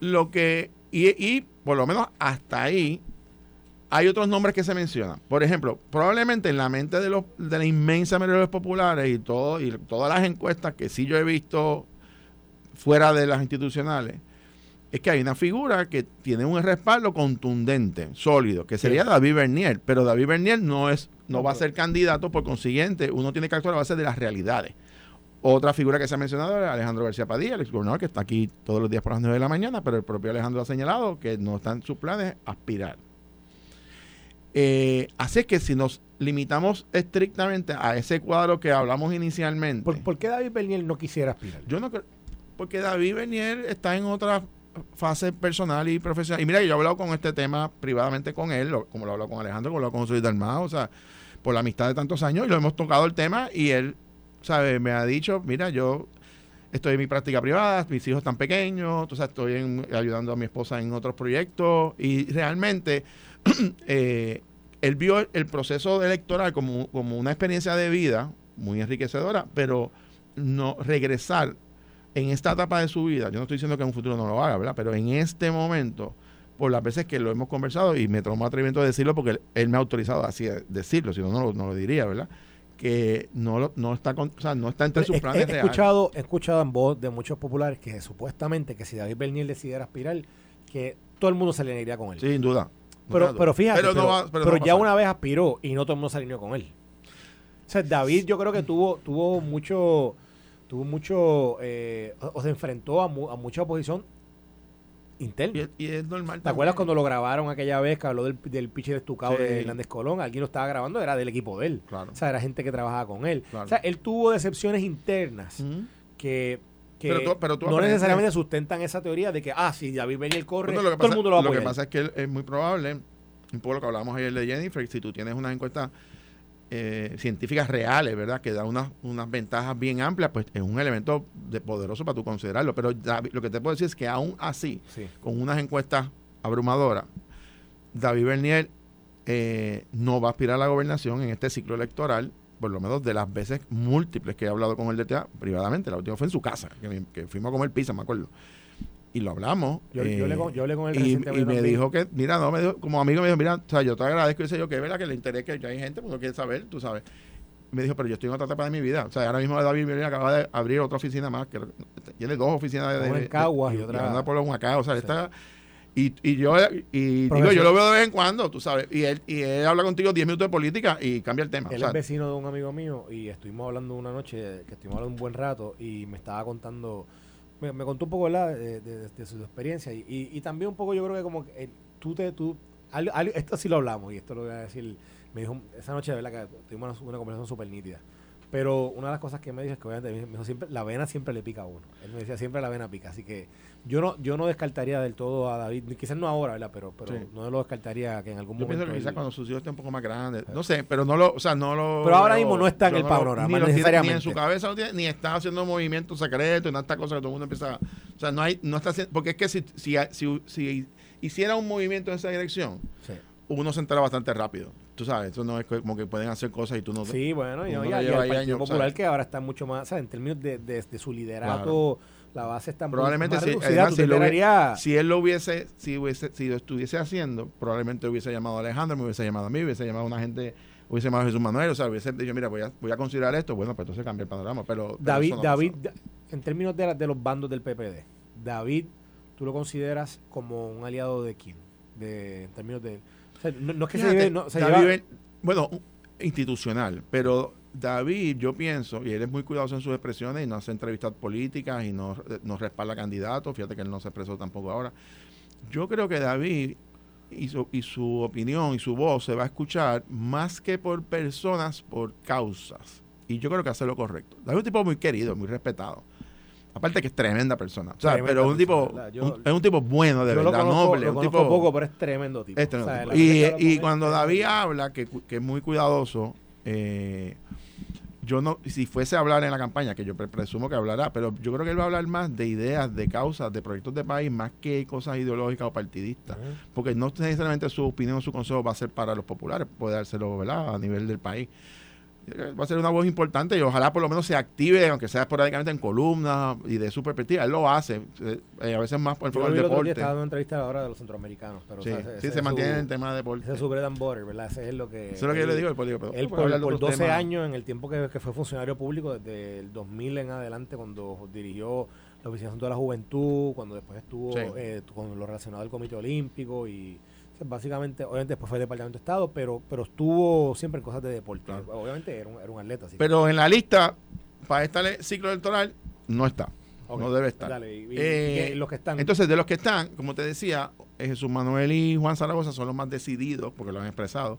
Lo que, y, y por lo menos hasta ahí, hay otros nombres que se mencionan. Por ejemplo, probablemente en la mente de, los, de la inmensa mayoría de los populares y, todo, y todas las encuestas que sí yo he visto fuera de las institucionales, es que hay una figura que tiene un respaldo contundente, sólido, que sería David Bernier, pero David Bernier no es no va a ser candidato, por consiguiente, uno tiene que actuar a base de las realidades. Otra figura que se ha mencionado es Alejandro García Padilla, el gobernador que está aquí todos los días por las 9 de la mañana, pero el propio Alejandro ha señalado que no está en sus planes aspirar. Eh, así es que si nos limitamos estrictamente a ese cuadro que hablamos inicialmente. ¿Por, qué David Bernier no quisiera aspirar? Yo no creo. Porque David Bernier está en otra fase personal y profesional. Y mira, yo he hablado con este tema privadamente con él, como lo he hablado con Alejandro, como lo he hablado con José Dalmao, o sea, por la amistad de tantos años, lo hemos tocado el tema, y él, ¿sabe? Me ha dicho, mira, yo estoy en mi práctica privada, mis hijos están pequeños, entonces estoy ayudando a mi esposa en otros proyectos, y realmente [CLEARS THROAT] eh, él vio el proceso electoral como, como una experiencia de vida muy enriquecedora, pero no regresar en esta etapa de su vida, yo no estoy diciendo que en un futuro no lo haga, ¿verdad? Pero en este momento, por las veces que lo hemos conversado, y me tomo atrevimiento de decirlo porque él, me ha autorizado así a decirlo, si no, no lo, diría, ¿verdad? Que no, no, está con, o sea, no está entre sus planes he, escuchado, He escuchado en voz de muchos populares que supuestamente que si David Bernier decidiera aspirar, que todo el mundo se alinearía con él. Sin duda. Pero, pero fíjate, pero, ya una vez aspiró y no todo el mundo se alineó con él. O sea, David yo creo que tuvo, tuvo mucho tuvo mucho, eh, o se enfrentó a, mucha oposición interno. Y, es normal. ¿Te acuerdas cuando lo grabaron aquella vez que habló del, del pitcher estucado de Hernández Colón? Alguien lo estaba grabando, era del equipo de él. Claro. O sea, era gente que trabajaba con él. O sea, él tuvo decepciones internas que, no necesariamente sustentan esa teoría de que, ah, si David el corre, todo el mundo lo va a Lo que pasa es que es muy probable, un poco lo que hablábamos ayer de Jennifer, si tú tienes unas encuestas eh, científicas reales, ¿verdad? Que da unas, unas ventajas bien amplias, pues es un elemento de poderoso para tú considerarlo. Pero lo que te puedo decir es que aún así, con unas encuestas abrumadoras, David Bernier eh, no va a aspirar a la gobernación en este ciclo electoral, por lo menos de las veces múltiples que he hablado con el DTA privadamente. La última fue en su casa, que, que fuimos a comer pizza, me acuerdo y lo hablamos. Yo, yo, le, yo con él y, y me dijo que, mira, no, me dijo, como amigo me dijo, mira, o sea, yo te agradezco, y yo, que es verdad que le interesa que hay gente, pues no quiere saber, tú sabes. Me dijo, pero yo estoy en otra etapa de mi vida. O sea, ahora mismo David acaba de abrir otra oficina más, que tiene dos oficinas de... Una en Caguas y, otra... por acá, o sea, está... Y, y yo y digo, yo lo veo de vez en cuando, tú sabes, y él, y él habla contigo 10 minutos de política y cambia el tema. Él es vecino de un amigo mío y estuvimos hablando una noche, que estuvimos hablando un buen rato y me estaba contando me, contó un poco De, de, su experiencia y, y, también un poco yo creo que como eh, tú te, tú, esto sí lo hablamos y esto lo voy a decir, me dijo, esa noche de verdad que tuvimos una, conversación súper nítida. Pero una de las cosas que me dijo es que obviamente me dijo siempre, la vena siempre le pica a uno. Él me decía siempre la vena pica. Así que yo no, yo no descartaría del todo a David, quizás no ahora, ¿verdad? Pero, pero no lo descartaría que en algún momento. Yo pienso que quizás cuando sus hijos estén un poco más grandes. No sé, pero no lo, o sea, no lo. Pero ahora mismo no está en el panorama, ni necesariamente. ni en su cabeza ni está haciendo movimientos secretos, y no está cosa que todo el mundo empieza. O sea, no hay, no está porque es que si, si, si, si hiciera un movimiento en esa dirección, uno se entera bastante rápido. Tú sabes, eso no es como que pueden hacer cosas y tú no. Sí, bueno, y, no, y, el Partido Popular que ahora está mucho más, ¿sabes? En términos de, de, su liderato la base está probablemente más si, además, si, él lo hubiese si hubiese si lo estuviese haciendo probablemente hubiese llamado a Alejandro me hubiese llamado a mí hubiese llamado a una gente hubiese llamado a Jesús Manuel o sea hubiese dicho mira voy a, voy a considerar esto bueno pues entonces cambia el panorama pero, David David en términos de, de los bandos del PPD David tú lo consideras como un aliado de quién de en términos de no, es que se, David, bueno institucional pero David, yo pienso, y él es muy cuidadoso en sus expresiones y no hace entrevistas políticas y no, no respalda candidatos, fíjate que él no se expresó tampoco ahora. Yo creo que David y su, y su opinión y su voz se va a escuchar más que por personas, por causas. Y yo creo que hace lo correcto. David es un tipo muy querido, muy respetado. Aparte que es tremenda persona. O sea, pero un tipo, es un tipo bueno, de verdad, noble. un tipo, poco, pero es tremendo tipo. y, y cuando David habla, que, que es muy cuidadoso, eh, yo no, si fuese a hablar en la campaña, que yo presumo que hablará, pero yo creo que él va a hablar más de ideas, de causas, de proyectos de país, más que cosas ideológicas o partidistas. Porque no necesariamente su opinión o su consejo va a ser para los populares, puede dárselo ¿verdad? a nivel del país va a ser una voz importante y ojalá por lo menos se active, aunque sea esporádicamente en columnas y de su perspectiva. Él lo hace, eh, a veces más por el del deporte. Estaba dando entrevista ahora de los centroamericanos. Pero, sí, sí se mantiene en el tema de deporte. Ese es su bread and butter, ¿verdad? Ese es lo que. Eso es lo que yo le digo. Pero, él por, por 12 años, en el tiempo que, que, fue funcionario público, desde el 2000 en adelante, cuando dirigió la Oficina de la Juventud, cuando después estuvo eh, con lo relacionado al Comité Olímpico y básicamente, obviamente después fue Departamento de Estado, pero, pero estuvo siempre en cosas de deporte. Obviamente era un, era un atleta. pero en la lista, para este ciclo electoral, no está. No debe estar. Eh, los que están. Entonces, de los que están, como te decía, Jesús Manuel y Juan Zaragoza son los más decididos, porque lo han expresado.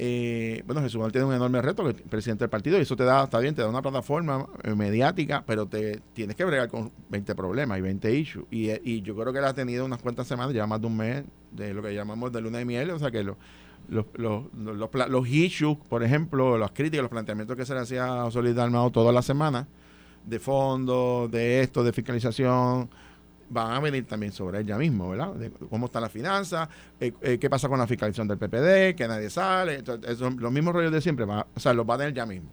Eh, bueno, Jesús tiene un enorme reto, que es presidente del partido, y eso te da, está bien, te da una plataforma eh, mediática, pero te tienes que bregar con 20 problemas y 20 issues. Y, y yo creo que él ha tenido unas cuantas semanas, ya más de un mes, de lo que llamamos de luna de miel, o sea que los, los, los, los, issues, por ejemplo, las críticas, los planteamientos que se le hacía a Solid Armado todas las semanas, de fondo, de esto, de fiscalización, van a venir también sobre ella mismo, ¿verdad? cómo está la finanza, eh, eh, qué pasa con la fiscalización del PPD, que nadie sale, entonces, los mismos rollos de siempre, o sea, los va a tener ya mismo.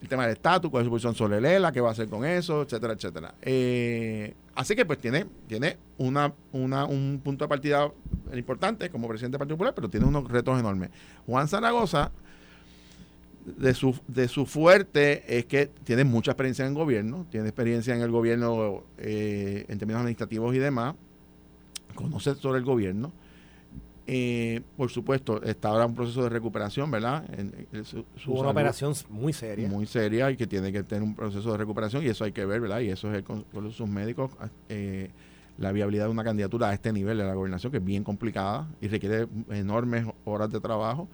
El tema del estatus, cuál es su posición sobre Lela, qué va a hacer con eso, etcétera, etcétera. Eh, así que pues tiene, tiene una, una, un punto de partida importante como presidente del Partido Popular, pero tiene unos retos enormes. Juan Zaragoza de su, de su fuerte es que tiene mucha experiencia en el gobierno, tiene experiencia en el gobierno eh, en términos administrativos y demás, conoce sobre el gobierno. Eh, por supuesto, está ahora un proceso de recuperación, ¿verdad? En, una operación muy seria. Muy seria y que tiene que tener un proceso de recuperación y eso hay que ver, ¿verdad? Y eso es con, sus médicos. Eh, la viabilidad de una candidatura a este nivel de la gobernación, que es bien complicada y requiere enormes horas de trabajo.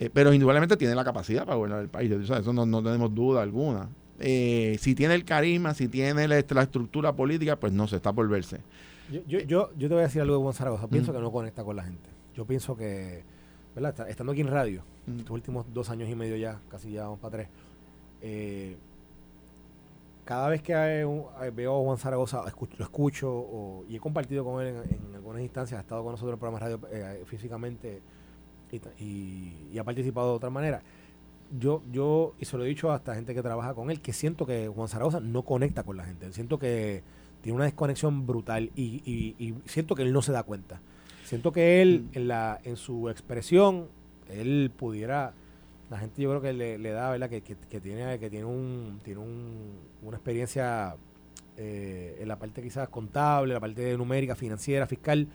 Eh, pero indudablemente tiene la capacidad para gobernar el país. Eso no, no tenemos duda alguna. Eh, si tiene el carisma, si tiene la, estructura política, pues no se está por verse. Yo, yo, yo, te voy a decir algo de Juan Zaragoza. Pienso que no conecta con la gente. Yo pienso que, ¿verdad? Estando aquí en radio, estos últimos dos años y medio ya, casi ya vamos para tres, eh, cada vez que veo a Juan Zaragoza, lo escucho y he compartido con él en, algunas instancias, ha estado con nosotros en el programa de radio eh, físicamente y, ha participado de otra manera. Yo, yo, y se lo he dicho hasta gente que trabaja con él, que siento que Juan Zaragoza no conecta con la gente. Siento que tiene una desconexión brutal y, siento que él no se da cuenta. Siento que él, mm. en, la, en su expresión, él pudiera la gente yo creo que le, da, ¿verdad? Que, tiene, que tiene, un, tiene un, una experiencia eh, en la parte quizás contable, la parte numérica, financiera, fiscal,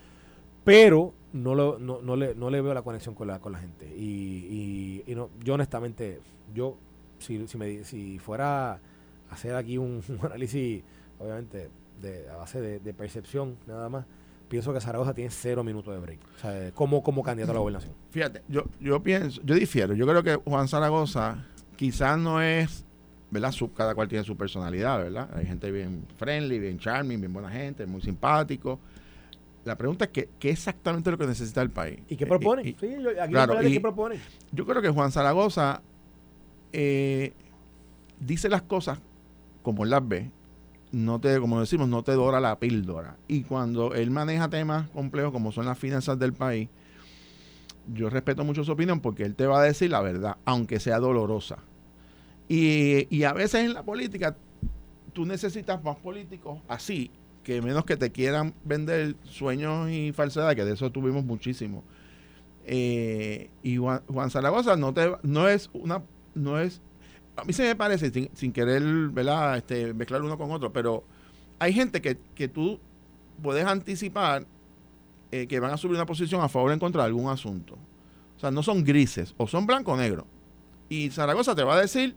pero no, lo, no, no, le, no le veo la conexión con la, con la gente. Y, y, no, yo honestamente, yo si, si, me, si fuera a hacer aquí un, [LAUGHS] análisis, obviamente, de, a base de percepción nada más, pienso que Zaragoza tiene cero minutos de break. O sea, como, como candidato a la gobernación. [CLEARS THROAT] Fíjate, yo, yo pienso, yo difiero. Yo creo que Juan Zaragoza quizás no es, ¿verdad? cada cual tiene su personalidad, ¿verdad? Hay gente bien friendly, bien charming, bien buena gente, muy simpático. La pregunta es que, qué exactamente es lo que necesita el país. ¿Y qué propone? sí, yo, aquí claro, ¿qué propone? Yo creo que Juan Zaragoza eh, dice las cosas como él las ve no te, como decimos, no te dora la píldora. Y cuando él maneja temas complejos como son las finanzas del país, yo respeto mucho su opinión porque él te va a decir la verdad, aunque sea dolorosa. Y, a veces en la política tú necesitas más políticos así, que menos que te quieran vender sueños y falsedades, que de eso tuvimos muchísimo. Eh, y Juan, Juan, Zaragoza no, te, no es una no es a mí se me parece, sin, querer. Este, mezclar uno con otro, pero hay gente que, que tú puedes anticipar eh, que van a subir una posición a favor o en contra de algún asunto. O sea, no son grises, o son blanco o negro. Y Zaragoza te va a decir,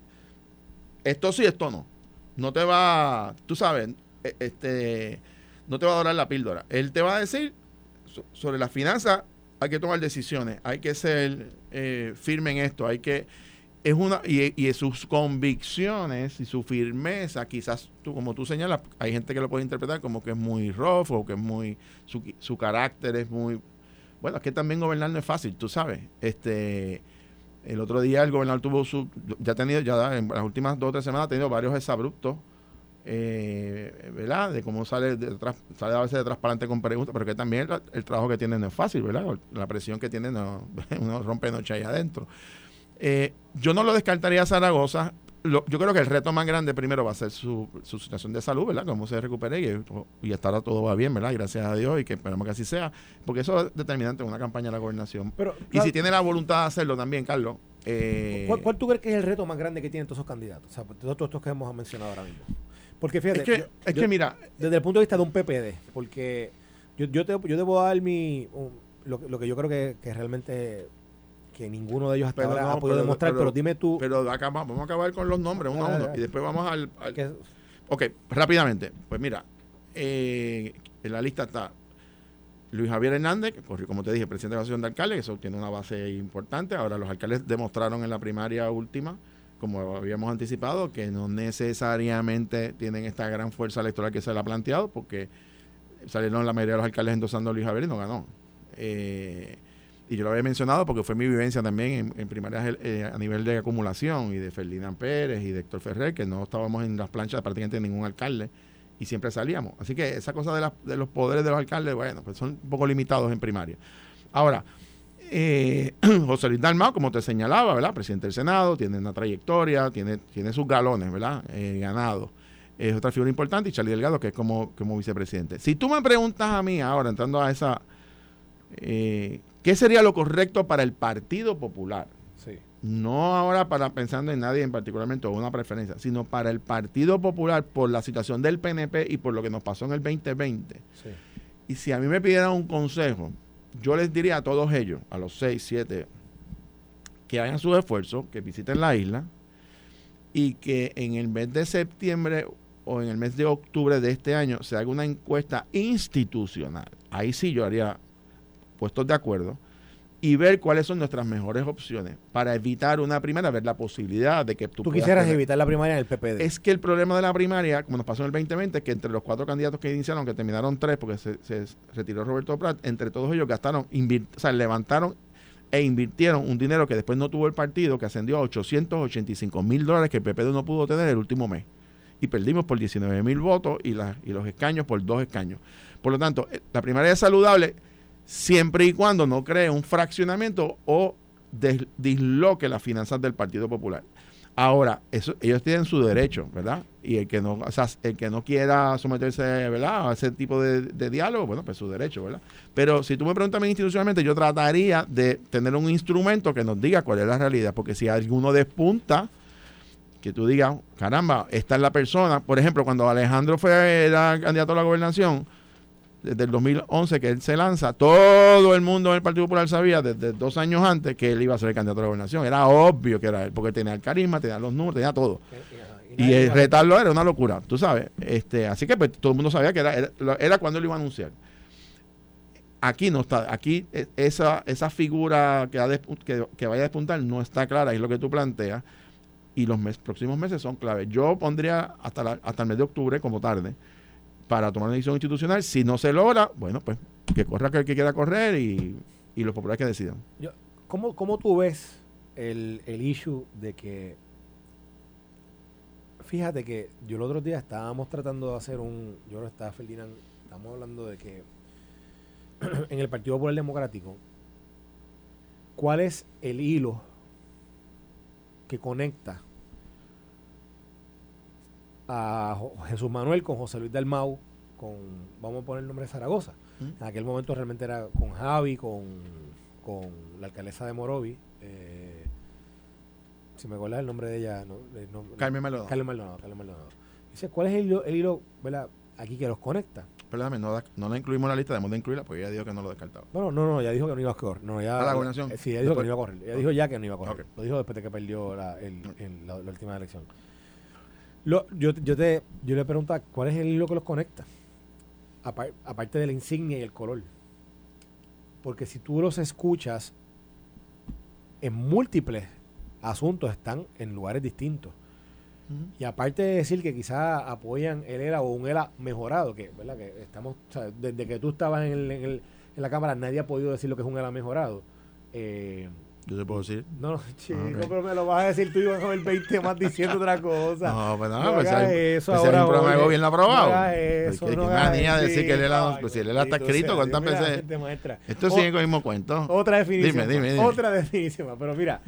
esto sí, esto no. No te va, tú sabes, este, no te va a dorar la píldora. Él te va a decir, sobre las finanzas hay que tomar decisiones, hay que ser eh, firme en esto, hay que es una y, y, sus convicciones y su firmeza, quizás tú, como tú señalas, hay gente que lo puede interpretar como que es muy rough o que es muy su, su carácter es muy bueno, es que también gobernar no es fácil, tú sabes. Este el otro día el gobernador tuvo su ya ha tenido ya en las últimas dos o tres semanas ha tenido varios exabruptos eh, ¿verdad? De cómo sale, de sale a veces de transparente con preguntas, pero que también el, trabajo que tiene no es fácil, ¿verdad? La presión que tiene no, [LAUGHS] uno rompe noche ahí adentro. Eh, yo no lo descartaría a Zaragoza. yo creo que el reto más grande primero va a ser su, situación de salud, ¿verdad? Cómo se recupere y, y estará todo va bien, ¿verdad? gracias a Dios y que esperamos que así sea, porque eso es determinante en una campaña de la gobernación. Pero, y si tiene la voluntad de hacerlo también, Carlos. Eh, ¿Cuál, tú crees que es el reto más grande que tienen todos esos candidatos? O sea, todos estos que hemos mencionado ahora mismo. Porque fíjate, es que, mira, desde el punto de vista de un PPD, porque yo, yo, te, yo debo dar mi, lo, que yo creo que, que realmente que ninguno de ellos hasta ahora ha podido demostrar, pero, dime tú. Pero vamos a acabar con los nombres uno a uno y después vamos al. ok, rápidamente. Pues mira, eh, en la lista está Luis Javier Hernández, que como te dije, presidente de la Asociación de Alcaldes, eso tiene una base importante. Ahora, los alcaldes demostraron en la primaria última, como habíamos anticipado, que no necesariamente tienen esta gran fuerza electoral que se le ha planteado, porque salieron la mayoría de los alcaldes endosando a Luis Javier y no ganó. Eh, y yo lo había mencionado porque fue mi vivencia también en, primarias eh, a nivel de acumulación y de Ferdinand Pérez y de Héctor Ferrer, que no estábamos en las planchas de prácticamente ningún alcalde y siempre salíamos. Así que esa cosa de, de los poderes de los alcaldes, bueno, pues son un poco limitados en primaria. Ahora, eh, [CLEARS THROAT] José Luis Dalmao, como te señalaba, ¿verdad? Presidente del Senado, tiene una trayectoria, tiene, tiene sus galones, ¿verdad? Eh, ganados. Es otra figura importante y Charlie Delgado, que es como, como vicepresidente. Si tú me preguntas a mí ahora, entrando a esa... Eh, ¿Qué sería lo correcto para el Partido Popular? Sí. No ahora para pensando en nadie en particularmente o una preferencia, sino para el Partido Popular por la situación del PNP y por lo que nos pasó en el 2020. Sí. Y si a mí me pidieran un consejo, yo les diría a todos ellos, a los seis, siete, que hagan su esfuerzo, que visiten la isla y que en el mes de septiembre o en el mes de octubre de este año se haga una encuesta institucional. Ahí sí yo haría puestos de acuerdo y ver cuáles son nuestras mejores opciones para evitar una primaria, ver la posibilidad de que tú, tú quisieras evitar la primaria en el PPD. Es que el problema de la primaria, como nos pasó en el 2020, que entre los cuatro candidatos que iniciaron, que terminaron tres porque se, retiró Roberto Prat, entre todos ellos gastaron, o sea, levantaron e invirtieron un dinero que después no tuvo el partido, que ascendió a 885 mil dólares que el PPD no pudo tener el último mes. Y perdimos por 19 mil votos y, y los escaños por dos escaños. Por lo tanto, eh, la primaria es saludable siempre y cuando no cree un fraccionamiento o disloque las finanzas del Partido Popular. Ahora, eso, ellos tienen su derecho, ¿verdad? Y el que no, el que no quiera someterse, ¿verdad? A ese tipo de, diálogo, bueno, pues su derecho, ¿verdad? Pero si tú me preguntas a mí institucionalmente, yo trataría de tener un instrumento que nos diga cuál es la realidad, porque si alguno despunta, que tú digas, caramba, esta es la persona. Por ejemplo, cuando Alejandro fue era candidato a la gobernación, desde el 2011 que él se lanza, todo el mundo en el Partido Popular sabía desde dos años antes que él iba a ser el candidato a la gobernación. Era obvio que era él, porque tenía el carisma, tenía los números, tenía todo. Y, el retarlo era una locura, tú sabes. este Así que pues, todo el mundo sabía que era, era, cuando él iba a anunciar. Aquí no está, aquí e, esa, esa figura que, que, vaya a despuntar no está clara, es lo que tú planteas. Y los próximos meses son claves. Yo pondría hasta, hasta el mes de octubre como tarde para tomar una decisión institucional. Si no se logra, bueno, pues que corra el que quiera correr y, los populares que decidan. Yo, ¿cómo, ¿Cómo tú ves el, el issue de que fíjate que yo el otro día estábamos tratando de hacer un, yo no estaba Ferdinand, estamos hablando de que [CLEARS THROAT] en el Partido Popular Democrático, ¿cuál es el hilo que conecta a Jesús Manuel con José Luis Dalmau, con, vamos a poner el nombre de Zaragoza. En aquel momento realmente era con Javi, con, con la alcaldesa de Morovi. Eh, si me acuerdas el nombre de ella. No, Carmen Maldonado. Carmen Maldonado. Carmen Maldonado. Dice, ¿cuál es el hilo, el hilo ¿verdad? aquí que los conecta? Perdóname, no, no la incluimos en la lista, debemos de incluirla porque ella dijo que no lo descartaba. No, no, no, ya dijo que no iba a correr. No, ¿A la gobernación? sí, ella dijo que no iba a correr. Ella dijo ya que no iba a correr. Lo dijo después de que perdió la, el, la última elección yo, yo, te, yo le pregunto, ¿cuál es el hilo que los conecta? aparte de la insignia y el color. Porque si tú los escuchas, en múltiples asuntos están en lugares distintos. Y aparte de decir que quizás apoyan el ELA o un ELA mejorado, que, ¿verdad? que estamos, desde que tú estabas en, el, en, el, en la cámara nadie ha podido decir lo que es un ELA mejorado. Eh, ¿Yo te puedo decir? No, no, chico, pero me lo vas a decir tú y vas a ver 20 más diciendo otra cosa. No, pues no, pues hay, eso pues ahora. un programa de gobierno aprobado. No eso, pues, no me niña decir que él era, pues si él está escrito, ¿cuántas veces? Esto sigue con el mismo cuento. Otra definición. Dime, dime, dime. Otra definición, pero mira,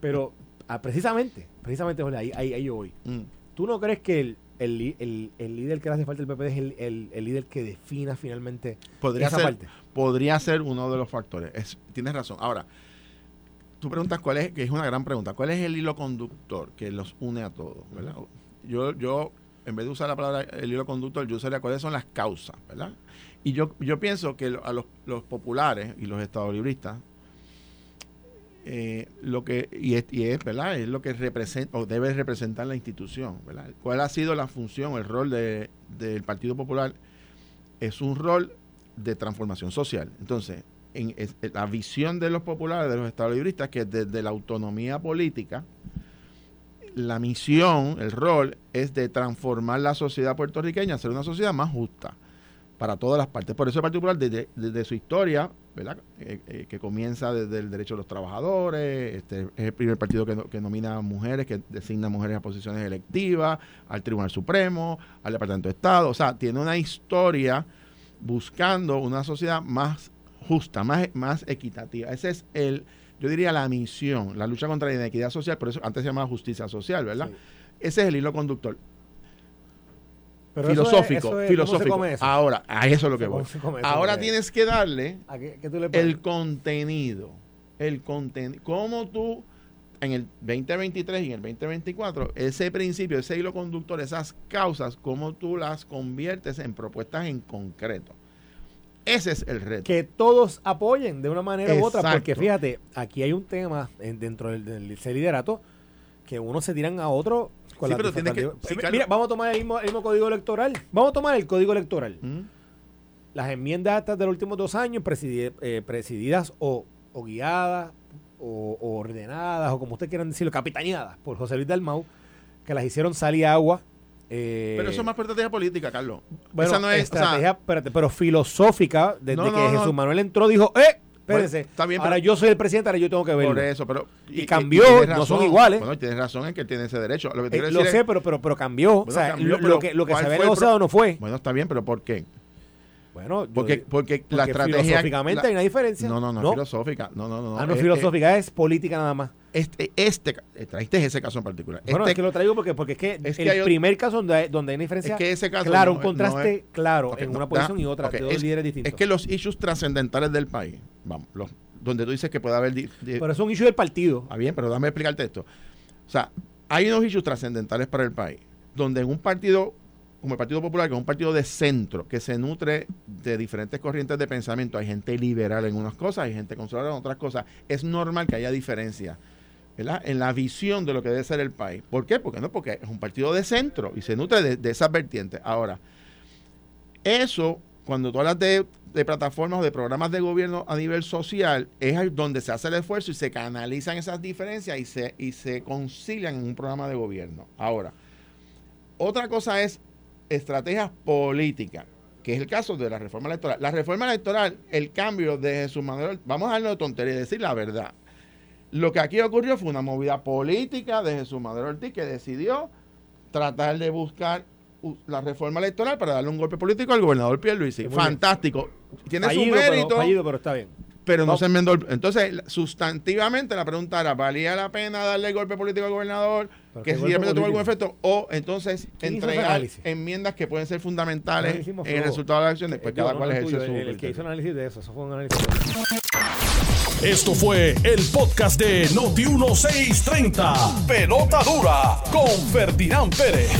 pero ah, precisamente, precisamente, ahí, ahí, ahí yo voy. Mm. ¿Tú no crees que el, el, el, el, líder que le hace falta al PPD es el, el, el líder que defina finalmente podría esa ser, parte? Podría ser uno de los factores. Es, tienes razón. Ahora, tú preguntas cuál es, que es una gran pregunta, ¿cuál es el hilo conductor que los une a todos? Yo, yo, en vez de usar la palabra el hilo conductor, yo usaría cuáles son las causas, ¿verdad? Y yo, yo pienso que a los, populares y los estadolibristas, eh, lo que, y es, y es, ¿verdad? Es lo que representa, o debe representar la institución, ¿verdad? ¿Cuál ha sido la función, el rol de, del Partido Popular? Es un rol de transformación social. Entonces, en, la visión de los populares, de los estados libristas, que desde la autonomía política, la misión, el rol, es de transformar la sociedad puertorriqueña, hacer una sociedad más justa para todas las partes. Por eso el Partido Popular, desde, su historia, ¿verdad? Eh, eh, que comienza desde el derecho de los trabajadores, este, es el primer partido que, que nomina mujeres, que designa mujeres a posiciones electivas, al Tribunal Supremo, al Departamento de Estado, o sea, tiene una historia buscando una sociedad más justa, más, más equitativa. Ese es el, yo diría la misión, la lucha contra la inequidad social, por eso antes se llamaba justicia social, ¿verdad? Ese es el hilo conductor. filosófico, filosófico. Ahora, a eso es lo que voy. Ahora tienes que darle el contenido. El contenido. ¿Cómo tú en el 2023 y en el 2024, ese principio, ese hilo conductor, esas causas, cómo tú las conviertes en propuestas en concreto? Ese es el reto. Que todos apoyen de una manera u otra, porque fíjate, aquí hay un tema dentro del, liderato que unos se tiran a otro con Sí, las pero tiene que- Carlos. Mira, vamos a tomar el mismo, el mismo código electoral. Vamos a tomar el código electoral. ¿Mm? Las enmiendas estas de los últimos dos años, presidi- eh, presididas o, o guiadas o, o ordenadas, o como ustedes quieran decirlo, capitaneadas por José Luis Dalmau, que las hicieron sal y agua. Eh, Pero eso es más estrategia política, Carlos. bueno, Esa no es. o sea, estrategia, espérate, pero filosófica, desde No, que no, no. Jesús Manuel entró, dijo, ¡eh! Espérense, Bueno, bien, ahora pero- yo soy el presidente, ahora yo tengo que verlo. por eso, pero. Y cambió, no son iguales. Bueno, tienes razón en que tiene ese derecho. Lo que Eh, lo sé, es- pero, pero, pero cambió. o Bueno, sea, cambió, lo, pero lo que, lo que se ¿cuál había negociado no fue. Bueno, está bien, pero ¿por qué? Bueno, yo Porque, porque, la porque estrategia. filosóficamente la- hay una diferencia. No, no, no, filosófica. No, no, no. Ah, no, Eh, filosófica es política nada más. Este, este, eh, traiste ese caso en particular. Bueno, Este- es que lo traigo porque, porque es que Es el primer caso donde hay, donde hay una diferencia, Es que ese caso claro, no un contraste no es- claro en no, una posición da- y otra, ok, de dos es- líderes distintos. Es que los issues trascendentales del país, vamos, los, donde tú dices que puede haber. di- di- pero es un issue del partido. Ah, bien, pero déjame explicarte esto. O sea, hay unos issues trascendentales para el país, donde en un partido como el Partido Popular, que es un partido de centro, que se nutre de diferentes corrientes de pensamiento, hay gente liberal en unas cosas, hay gente conservadora en otras cosas, es normal que haya diferencias. ¿Verdad? En la visión de lo que debe ser el país. ¿Por qué? Porque no, porque es un partido de centro y se nutre de, de esas vertientes. Ahora, eso, cuando tú hablas de, plataformas o de programas de gobierno a nivel social, es donde se hace el esfuerzo y se canalizan esas diferencias y se, y se concilian en un programa de gobierno. Ahora, otra cosa es estrategias políticas, que es el caso de la reforma electoral. La reforma electoral, el cambio de Jesús Manuel, vamos a darle de tontería y decir la verdad. Lo que aquí ocurrió fue una movida política de Jesús Manuel Ortiz que decidió tratar de buscar la reforma electoral para darle un golpe político al gobernador Pierluisi. Fantástico. Tiene fallido, su pero, mérito, fallido, pero está bien. pero no No. se enmendó. el- Entonces, sustantivamente la pregunta era, ¿valía la pena darle el golpe político al gobernador? Pero Que ¿qué si realmente tuvo algún efecto. O entonces ¿Quién hizo ese entregar enmiendas que pueden ser fundamentales en el resultado de la elección. Después Eh, cada no, cual no tuyo, su el, el que hizo análisis de eso, eso fue un análisis. Esto fue el podcast de Noti1630. Pelota dura con Ferdinand Pérez.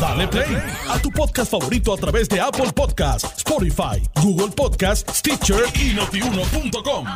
Dale play a tu podcast favorito a través de Apple Podcasts, Spotify, Google Podcasts, Stitcher y notiuno.com.